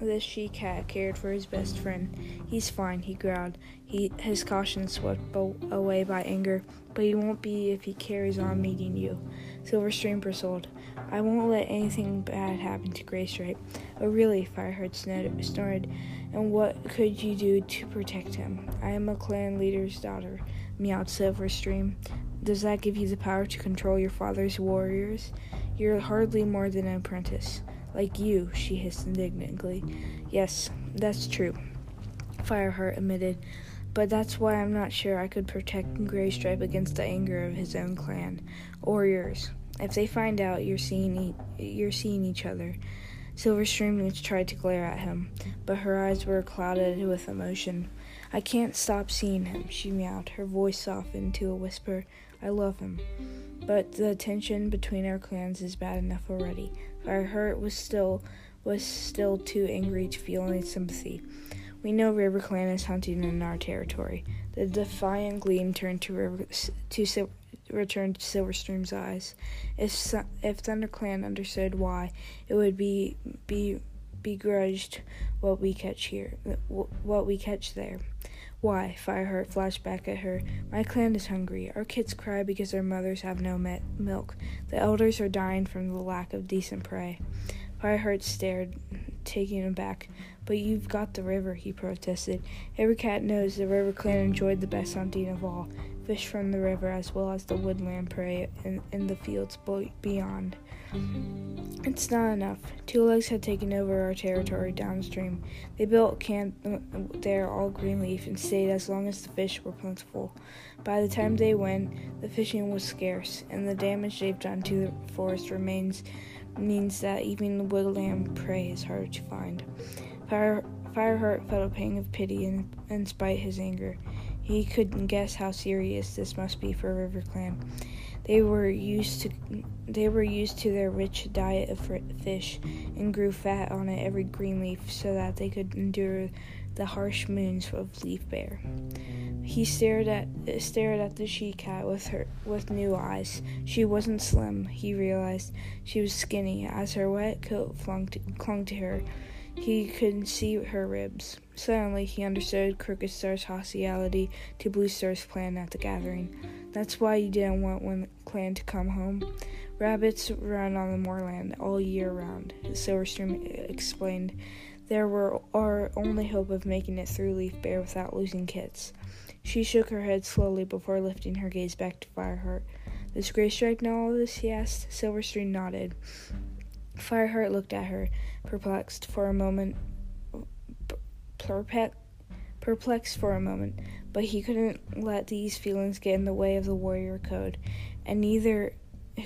this she cat cared for his best friend. He's fine, he growled. He his caution swept away by anger, but he won't be if he carries on meeting you. Silverstream bristled. I won't let anything bad happen to Graystripe. Oh really, Fireheart snorted. And what could you do to protect him? I am a clan leader's daughter, meowed Silverstream. Does that give you the power to control your father's warriors? You're hardly more than an apprentice. Like you, she hissed indignantly. Yes, that's true, Fireheart admitted. But that's why I'm not sure I could protect Graystripe against the anger of his own clan or yours. If they find out you're seeing e- you're seeing each other, Silverstream tried to glare at him, but her eyes were clouded with emotion. I can't stop seeing him, she meowed, her voice softened to a whisper. I love him. But the tension between our clans is bad enough already. Fireheart was still was still too angry to feel any sympathy. We know RiverClan is hunting in our territory. The defiant gleam turned to River to returned to Silverstream's eyes. If if ThunderClan understood why, it would be be begrudged what we catch here, what we catch there. Why? Fireheart flashed back at her. My clan is hungry. Our kids cry because their mothers have no met- milk. The elders are dying from the lack of decent prey. Fireheart stared, taken back. But you've got the river, he protested. Every cat knows the RiverClan enjoyed the best hunting of all fish from the river as well as the woodland prey in, in the fields beyond. It's not enough. Two Legs had taken over our territory downstream. They built camp uh, there all greenleaf and stayed as long as the fish were plentiful. By the time they went, the fishing was scarce, and the damage they've done to the forest remains means that even the woodland prey is harder to find. Fire, Fireheart felt a pang of pity in, in spite his anger. He couldn't guess how serious this must be for RiverClan. They were used to they were used to their rich diet of fish and grew fat on it every green leaf so that they could endure the harsh moons of Leaf bare. He stared at stared at the she cat with her with new eyes. She wasn't slim, he realized. She was skinny, as her wet coat clung to, clung to her. He could see her ribs. Suddenly, he understood Crooked Star's hostility to Blue Star's plan at the gathering. That's why you didn't want one clan to come home. Rabbits run on the moorland all year round, Silverstream explained. There were our only hope of making it through Leaf bare without losing kits. She shook her head slowly before lifting her gaze back to Fireheart. Does Graystripe know all this? he asked. Silverstream nodded. Fireheart looked at her, perplexed for a moment. Perplexed for a moment, but he couldn't let these feelings get in the way of the warrior code, and neither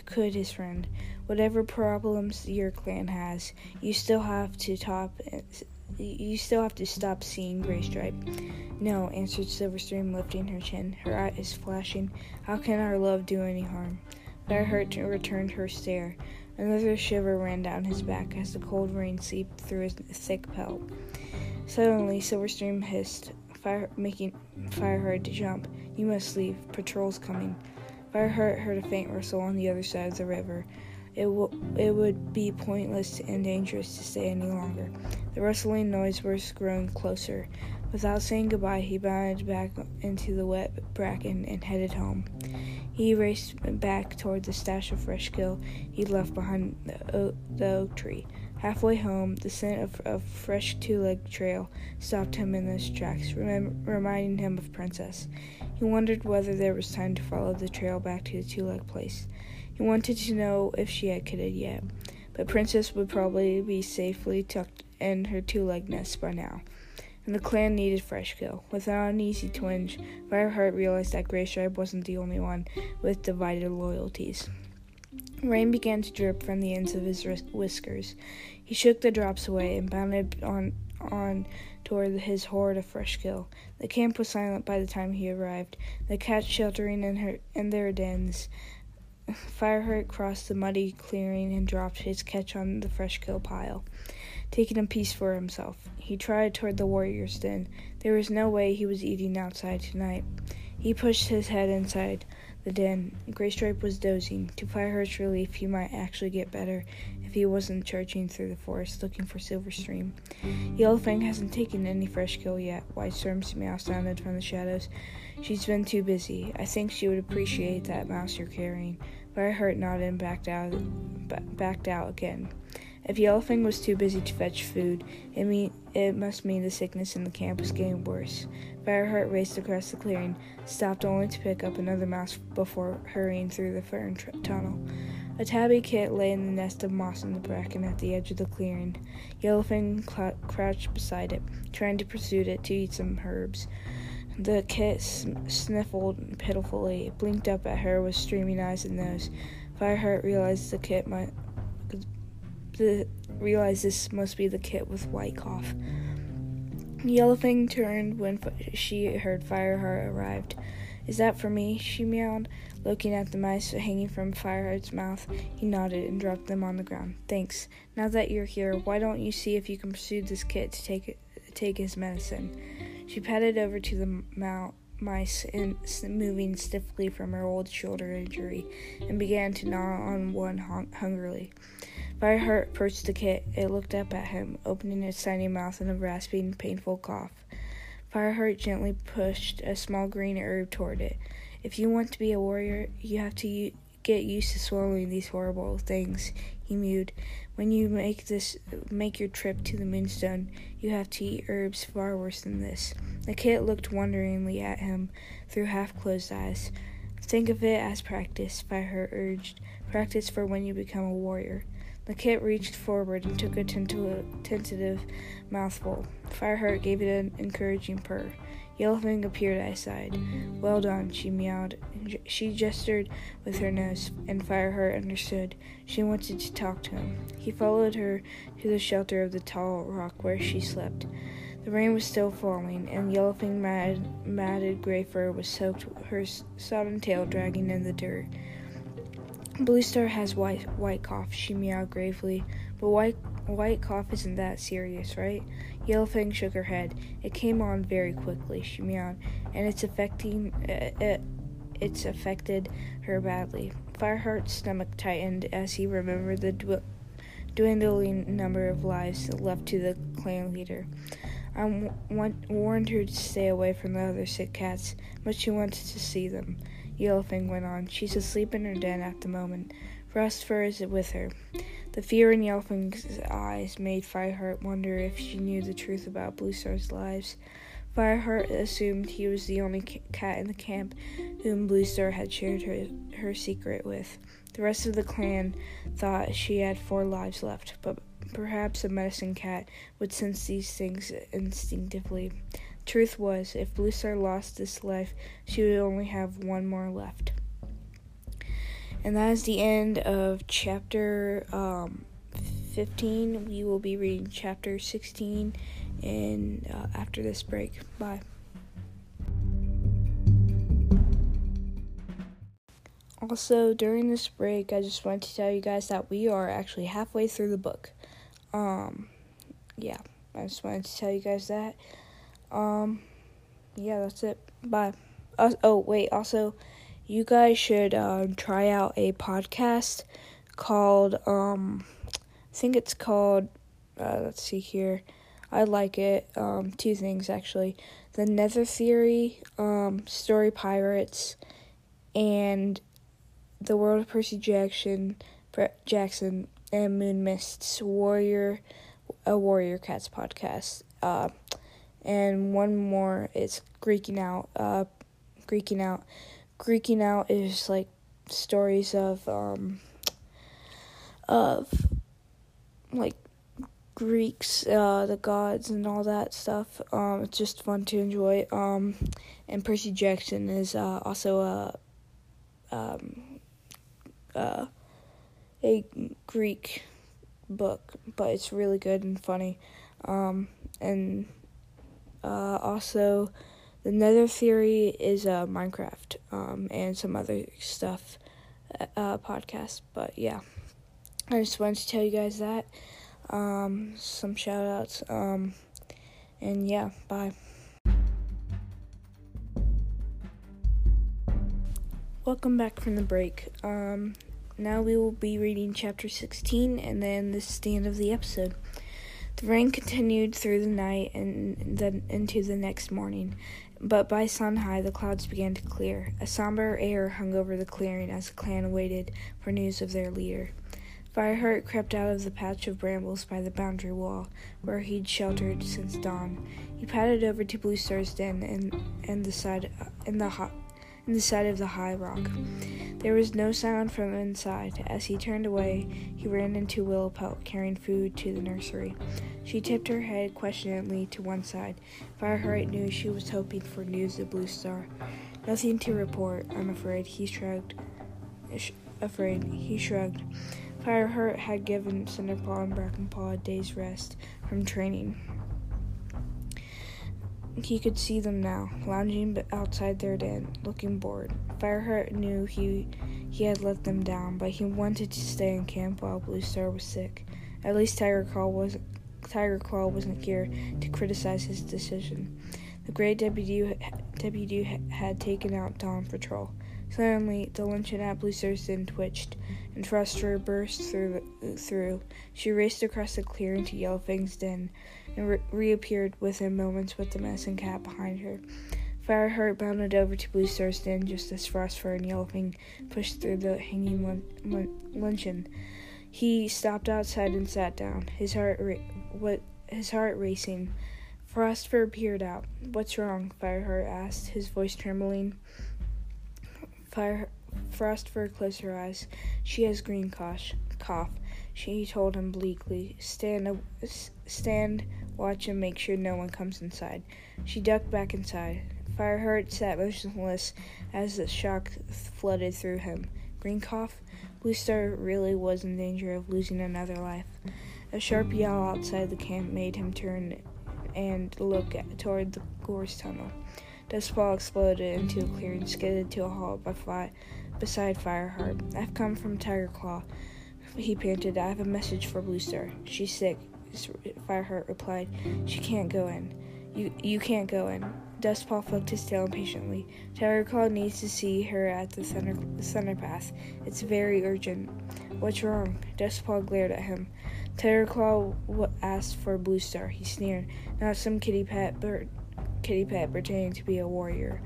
could his friend. Whatever problems your clan has, you still have to top. You still have to stop seeing Graystripe. No, answered Silverstream, lifting her chin, her eyes flashing. How can our love do any harm? Fireheart returned her stare. Another shiver ran down his back as the cold rain seeped through his thick pelt. Suddenly, Silverstream hissed, fire, making Fireheart jump. You must leave. Patrol's coming. Fireheart heard a faint rustle on the other side of the river. It, w- it would be pointless and dangerous to stay any longer. The rustling noise was growing closer. Without saying goodbye, he bounded back into the wet bracken and headed home. He raced back toward the stash of fresh kill he'd left behind the oak, the oak tree. Halfway home, the scent of a fresh two leg trail stopped him in his tracks, reminding him of Princess. He wondered whether there was time to follow the trail back to the two leg place. He wanted to know if she had kidded yet, but Princess would probably be safely tucked in her two leg nest by now and the clan needed fresh kill. Without an easy twinge, Fireheart realized that Graystripe wasn't the only one with divided loyalties. Rain began to drip from the ends of his whiskers. He shook the drops away and bounded on on toward his hoard of fresh kill. The camp was silent by the time he arrived, the cats sheltering in her in their dens. Fireheart crossed the muddy clearing and dropped his catch on the fresh kill pile taking a piece for himself. He tried toward the warrior's den. There was no way he was eating outside tonight. He pushed his head inside the den. Graystripe was dozing. To Fireheart's relief, he might actually get better if he wasn't charging through the forest looking for Silverstream. Yellowfang hasn't taken any fresh kill yet. White Storm's meow sounded from the shadows. She's been too busy. I think she would appreciate that mouse you're carrying. Fireheart nodded and backed out, backed out again. If Yellowfang was too busy to fetch food, it, mean, it must mean the sickness in the camp was getting worse. Fireheart raced across the clearing, stopped only to pick up another mouse before hurrying through the fern tr- tunnel. A tabby kit lay in the nest of moss in the bracken at the edge of the clearing. Yellowfang cl- crouched beside it, trying to persuade it to eat some herbs. The kit sniffled pitifully, blinked up at her with streaming eyes and nose. Fireheart realized the kit might the, realized this must be the kit with White Cough. Yellowfang turned when she heard Fireheart arrived. Is that for me? she meowed, looking at the mice hanging from Fireheart's mouth. He nodded and dropped them on the ground. Thanks. Now that you're here, why don't you see if you can persuade this kit to take take his medicine? She padded over to the mount, mice, in, moving stiffly from her old shoulder injury, and began to gnaw on one hungrily. Fireheart approached the kit. It looked up at him, opening its tiny mouth in a rasping, painful cough. Fireheart gently pushed a small green herb toward it. If you want to be a warrior, you have to get used to swallowing these horrible things, he mewed. When you make this make your trip to the moonstone, you have to eat herbs far worse than this. The kit looked wonderingly at him through half closed eyes. Think of it as practice, Fireheart urged. Practice for when you become a warrior. The kit reached forward and took a tentative mouthful. Fireheart gave it an encouraging purr. Yellowfang appeared at his side. Well done, she meowed. She gestured with her nose, and Fireheart understood. She wanted to talk to him. He followed her to the shelter of the tall rock where she slept. The rain was still falling, and Yellowfang matted, matted gray fur was soaked, her sodden tail dragging in the dirt. Blue Star has white white cough, she meowed gravely. But white white cough isn't that serious, right? Yellowfang shook her head. It came on very quickly, she meowed, and it's affecting uh, it, it's affected her badly. Fireheart's stomach tightened as he remembered the dwindling number of lives left to the clan leader. I warned her to stay away from the other sick cats, but she wanted to see them. Yellowfang went on. She's asleep in her den at the moment. Frostfur is with her. The fear in Yellowfang's eyes made Fireheart wonder if she knew the truth about Blue Star's lives. Fireheart assumed he was the only cat in the camp whom Blue Star had shared her, her secret with. The rest of the clan thought she had four lives left, but perhaps a medicine cat would sense these things instinctively. Truth was, if Blue Star lost this life, she would only have one more left. And that is the end of chapter um, 15. We will be reading chapter 16 and uh, after this break. Bye. Also, during this break, I just wanted to tell you guys that we are actually halfway through the book. Um, yeah, I just wanted to tell you guys that. Um, yeah, that's it. Bye. Uh, oh, wait, also, you guys should uh, try out a podcast called, um, I think it's called, uh, let's see here. I like it. Um, two things actually. The Nether Theory, um, Story Pirates, and The World of Percy Jackson, Jackson and Moon Mist's Warrior, a Warrior Cats podcast. Uh, and one more It's Greeking Out. Uh, Greeking Out. Greeking Out is like stories of um of like Greeks, uh, the gods, and all that stuff. Um, it's just fun to enjoy. Um, and Percy Jackson is uh, also a um, uh, a Greek book, but it's really good and funny. Um, and uh, also, the Nether Theory is uh, Minecraft um, and some other stuff uh, podcast. But yeah, I just wanted to tell you guys that. Um, some shout outs. Um, and yeah, bye. Welcome back from the break. Um, now we will be reading chapter 16, and then this is the end of the episode. The rain continued through the night and then into the next morning, but by sun high the clouds began to clear. A somber air hung over the clearing as the clan waited for news of their leader. Fireheart crept out of the patch of brambles by the boundary wall, where he'd sheltered since dawn. He padded over to Blue Star's den and, and the side in the hot in the side of the high rock. There was no sound from inside. As he turned away, he ran into Willowpelt carrying food to the nursery. She tipped her head questioningly to one side. Fireheart knew she was hoping for news of Blue Star. Nothing to report, I'm afraid, he shrugged. Sh- afraid, he shrugged. Fireheart had given Cinderpaw and Brackenpaw a day's rest from training. He could see them now, lounging outside their den, looking bored. Fireheart knew he he had let them down, but he wanted to stay in camp while Blue Star was sick. At least Tiger Claw was Tiger Claw wasn't here to criticize his decision. The great deputy deputy had taken out Dawn Patrol. Suddenly, the luncheon at Blue Star's den twitched, and Frostfur burst through. through. She raced across the clearing to Yellowfang's den, and re- reappeared within moments with the medicine cat behind her. Fireheart bounded over to Blue Star's den just as Frostfur and pushed through the hanging lun- lun- luncheon. He stopped outside and sat down, his heart ra- what his heart racing. Frostfur peered out. "What's wrong?" Fireheart asked, his voice trembling. Fire Frostfur closed her eyes. "She has green cough." Cough. She told him bleakly, "Stand, stand, watch, and make sure no one comes inside." She ducked back inside. Fireheart sat motionless as the shock flooded through him. Green cough? Blue Star really was in danger of losing another life. A sharp yell outside the camp made him turn and look at, toward the gorse tunnel. Dustpaw exploded into a clearing, skidded to a halt by fi- beside Fireheart. I've come from Tiger Claw. He panted. I have a message for Blue Star. She's sick. Fireheart replied. She can't go in. You you can't go in. Dustpaw flicked his tail impatiently. Tigerclaw needs to see her at the center, thunder path. It's very urgent. What's wrong? Dustpaw glared at him. Tigerclaw asked for Blue Star. He sneered. Not some kitty pet bird, kitty pet pretending to be a warrior.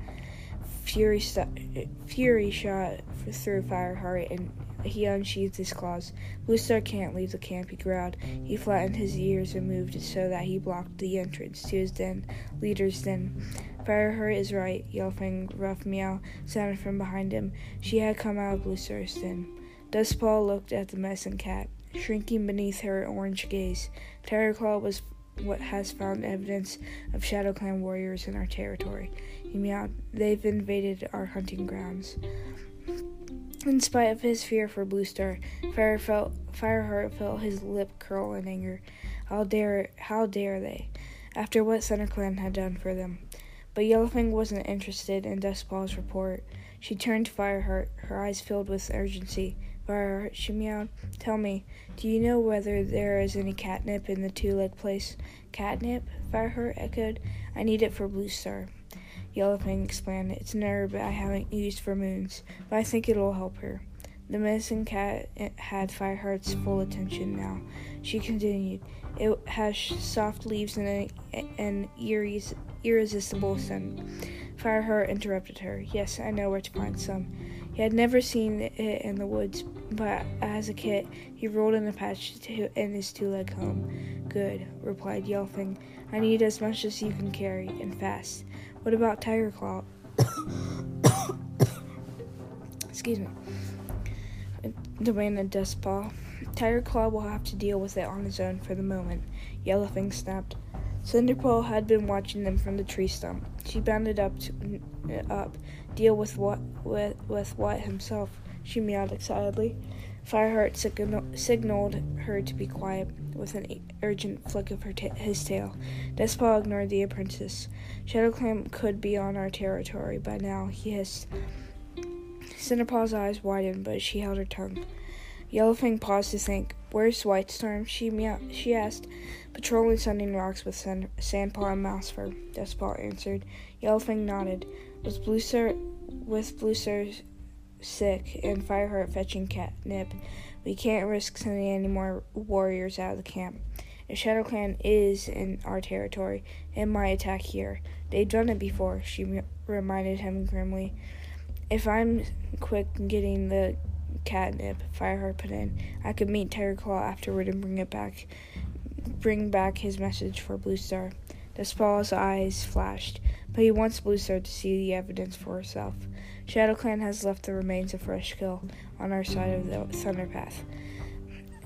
Fury, st- eh, Fury shot through Fireheart and he unsheathed his claws. Blue can't leave the camp, he growled. He flattened his ears and moved so that he blocked the entrance to his den, leader's den. Fireheart is right, Yellowfang rough meow sounded from behind him. She had come out of Blue den. Dustpaw looked at the medicine cat, shrinking beneath her orange gaze. Tigerclaw was what has found evidence of Shadow Clan warriors in our territory. He meowed. They've invaded our hunting grounds. In spite of his fear for Blue Star, Fire felt, Fireheart felt his lip curl in anger. How dare, how dare they? After what ThunderClan had done for them. But Yellowfang wasn't interested in Dustpaw's report. She turned to Fireheart, her eyes filled with urgency. Fireheart, she meowed. Tell me, do you know whether there is any catnip in the two-leg place? Catnip? Fireheart echoed. I need it for Blue Star. Yellowfang explained, It's an herb I haven't used for moons, but I think it'll help her. The medicine cat had Fireheart's full attention now. She continued, It has soft leaves and an irresistible scent. Fireheart interrupted her. Yes, I know where to find some. He had never seen it in the woods, but as a kid, he rolled in a patch to, in his two leg home. Good, replied Yellowfang. I need as much as you can carry, and fast. What about Tiger Claw? Excuse me. Demanded Dustpaw. Tiger Claw will have to deal with it on his own for the moment. Yellowfang snapped. Cinderpaw had been watching them from the tree stump. She bounded up to, uh, up, deal with what with with what himself. She meowed excitedly. Fireheart signaled her to be quiet with an urgent flick of his tail. Dustpaw ignored the apprentice. ShadowClan could be on our territory by now, he hissed. Cinderpaw's eyes widened, but she held her tongue. Yellowfang paused to think. Where's Whitestorm? She meow- she asked. Patrolling Sunningrocks with Sand- Sandpaw and Mousefur, Dustpaw answered. Yellowfang nodded. Was Bluestar with Bluestar sick and Fireheart fetching catnip. We can't risk sending any more warriors out of the camp. If Shadow Clan is in our territory, it might attack here. They've done it before, she reminded him grimly. If I'm quick getting the catnip, Fireheart put in, I could meet Tigerclaw afterward and bring it back bring back his message for Blue Star. Dustpaw's eyes flashed, but he wants Blue Star to see the evidence for herself. ShadowClan has left the remains of Fresh Kill on our side of the Thunder Path.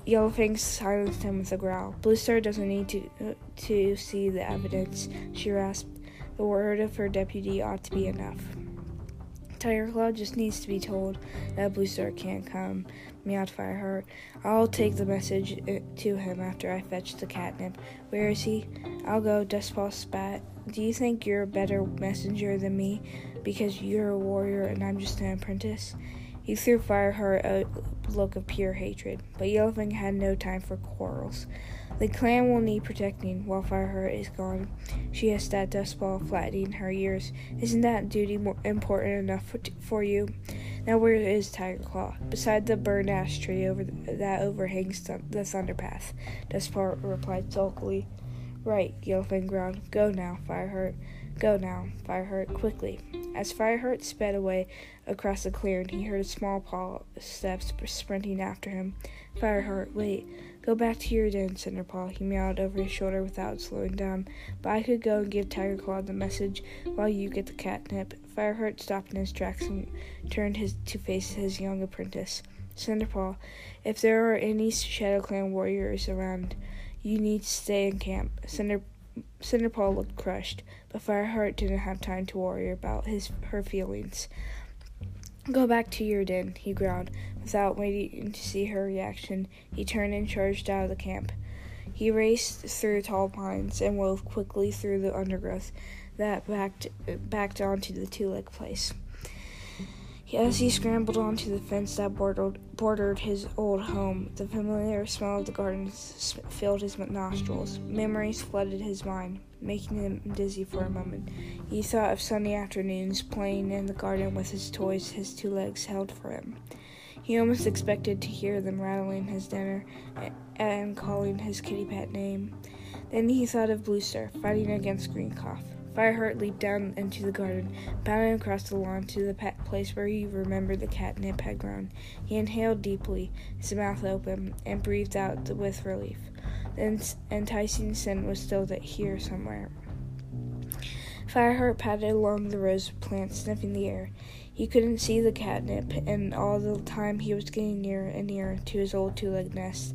Yellowfang silenced him with a growl. Blue Star doesn't need to uh, to see the evidence, she rasped. The word of her deputy ought to be enough. Tigerclaw just needs to be told that Blue Star can't come, meowed Fireheart. I'll take the message uh, to him after I fetch the catnip. Where is he? I'll go, Dustpaw spat. Do you think you're a better messenger than me because you're a warrior and I'm just an apprentice? He threw Fireheart a look of pure hatred, but Yellowfang had no time for quarrels. The clan will need protecting while Fireheart is gone. She has that Dustpaw flattening her ears. Isn't that duty more important enough for, t- for you? Now where is Tiger Claw? Beside the burned ash tree over the, that overhangs th- the thunder path. Dustpaw replied sulkily. Right, Yellowfang growled. Go now, Fireheart. Go now, Fireheart, quickly. As Fireheart sped away across the clearing, he heard a small paw steps sprinting after him. Fireheart, wait. Go back to your den, Cinderpaw, he meowed over his shoulder without slowing down. But I could go and give Tiger Claw the message while you get the catnip. Fireheart stopped in his tracks and turned his to face his young apprentice. Cinderpaw, if there are any Shadow Clan warriors around, you need to stay in camp. Cinder Cinderpaw looked crushed, but Fireheart didn't have time to worry about his her feelings. Go back to your den, he growled. Without waiting to see her reaction, he turned and charged out of the camp. He raced through tall pines and wove quickly through the undergrowth that backed backed onto the two-leg place. As he scrambled onto the fence that bordered, bordered his old home, the familiar smell of the garden filled his nostrils. Memories flooded his mind, making him dizzy for a moment. He thought of sunny afternoons playing in the garden with his toys his two legs held for him. He almost expected to hear them rattling his dinner and calling his kitty pet name. Then he thought of Bluestar fighting against green cough. Fireheart leaped down into the garden, bounding across the lawn to the place where he remembered the catnip had grown. He inhaled deeply, his mouth open, and breathed out with relief. The enticing scent was still here somewhere. Fireheart padded along the rows of plants, sniffing the air. He couldn't see the catnip, and all the time he was getting nearer and nearer to his old two-legged nest.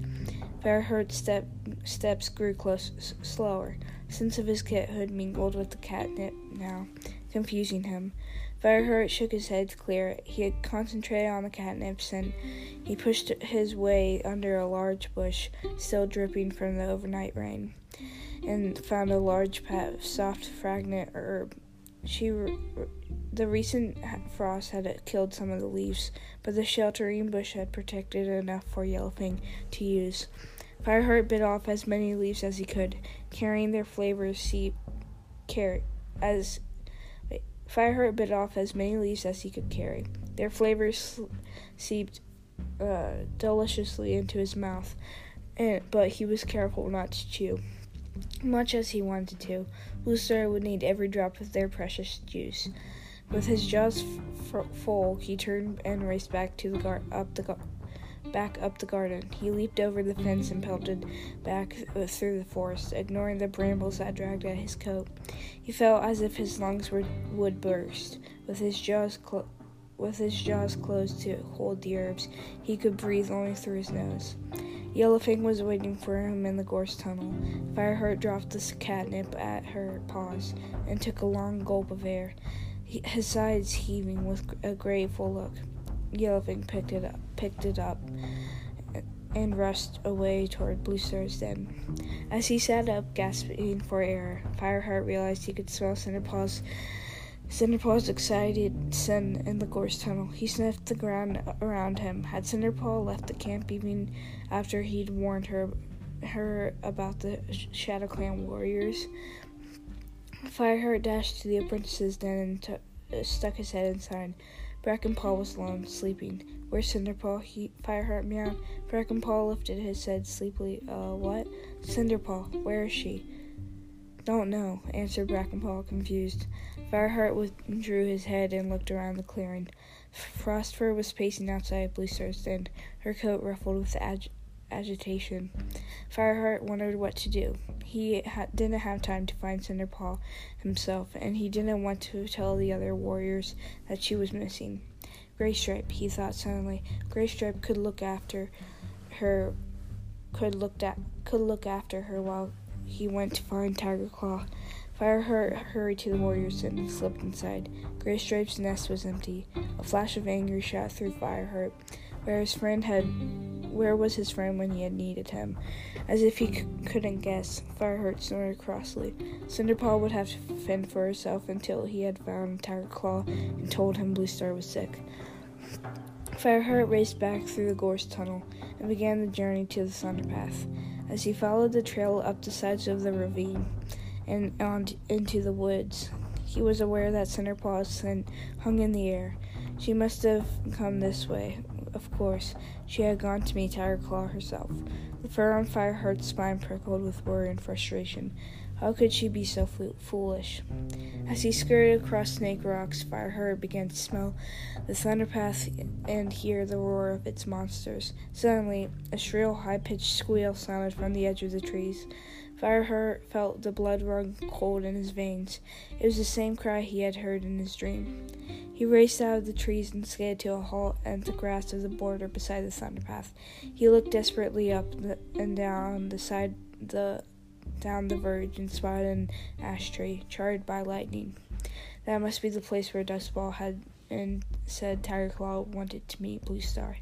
Fireheart's step, steps grew close, slower sense of his kithood mingled with the catnip now, confusing him. Fireheart shook his head clear. He had concentrated on the catnip scent. He pushed his way under a large bush, still dripping from the overnight rain, and found a large pat of soft, fragrant herb. She, the recent frost had killed some of the leaves, but the sheltering bush had protected enough for Yellowfang to use. Fireheart bit off as many leaves as he could, carrying their flavors seep carry as wait, Fireheart bit off as many leaves as he could carry. Their flavors seeped uh, deliciously into his mouth, and, but he was careful not to chew. Much as he wanted to, Bluestar would need every drop of their precious juice. With his jaws f- full, he turned and raced back to the gar- up the gar- back up the garden. He leaped over the fence and pelted back through the forest, ignoring the brambles that dragged at his coat. He felt as if his lungs were, would burst. With his jaws clo- with his jaws closed to hold the herbs, he could breathe only through his nose. Yellowfang was waiting for him in the gorse tunnel. Fireheart dropped the catnip at her paws and took a long gulp of air, his sides heaving with a grateful look. Yellowfang picked it up, picked it up, and rushed away toward Bluestar's den. As he sat up, gasping for air, Fireheart realized he could smell Cinderpaw's Cinderpaw's excited scent in the gorse tunnel. He sniffed the ground around him. Had Cinderpaw left the camp even after he'd warned her her about the Shadow Clan warriors? Fireheart dashed to the apprentice's den and t- stuck his head inside. Brackenpaw was alone, sleeping. Where's Cinderpaw? He Fireheart meowed. Brackenpaw lifted his head sleepily. Uh, what? Cinderpaw, where is she? Don't know, answered Brackenpaw, confused. Fireheart withdrew his head and looked around the clearing. Frostfur was pacing outside Bluestar's den, her coat ruffled with ag- agitation. Fireheart wondered what to do. He ha- didn't have time to find Cinderpaw himself, and he didn't want to tell the other warriors that she was missing. Graystripe, he thought suddenly. Graystripe could look after her, could look at, could look after her while he went to find Tiger Claw. Fireheart hurried to the warriors and slipped inside. Graystripe's nest was empty. A flash of anger shot through Fireheart. Where his friend had, where was his friend when he had needed him? As if he c- couldn't guess, Fireheart snorted crossly. Cinderpaw would have to fend for herself until he had found Tiger Claw and told him Bluestar was sick. Fireheart raced back through the gorse tunnel and began the journey to the thunder path. As he followed the trail up the sides of the ravine and on into the woods, he was aware that Cinderpaw's scent hung in the air. She must have come this way. Of course, she had gone to meet Tiger Claw herself. The fur on Fireheart's spine prickled with worry and frustration. How could she be so foolish? As he scurried across Snake Rocks, Fireheart began to smell the thunderpath and hear the roar of its monsters. Suddenly, a shrill, high pitched squeal sounded from the edge of the trees. Fireheart felt the blood run cold in his veins. It was the same cry he had heard in his dream. He raced out of the trees and skated to a halt at the grass of the border beside the thunderpath. He looked desperately up and down the side the down the verge and spotted an ash tree charred by lightning. That must be the place where Dustpaw had and said Tiger Claw wanted to meet Blue Star.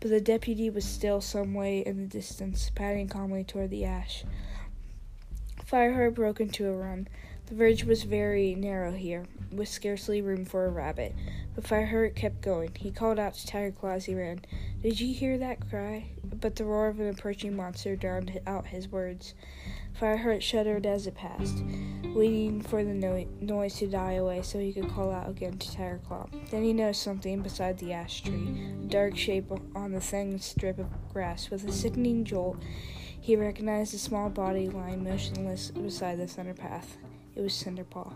But the deputy was still some way in the distance, padding calmly toward the ash. Fireheart broke into a run. The verge was very narrow here, with scarcely room for a rabbit. But Fireheart kept going. He called out to Tiger Claw as he ran, Did you hear that cry? But the roar of an approaching monster drowned out his words. Fireheart shuddered as it passed, waiting for the no- noise to die away so he could call out again to Tiger Claw. Then he noticed something beside the ash tree, a dark shape on the thin strip of grass. With a sickening jolt, he recognized a small body lying motionless beside the thunder path. It was Cinderpaw.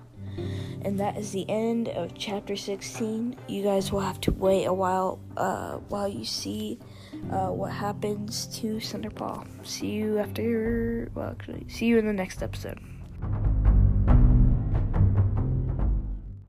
And that is the end of chapter 16. You guys will have to wait a while uh, while you see uh, what happens to Cinderpaw. See you after, well, actually, see you in the next episode.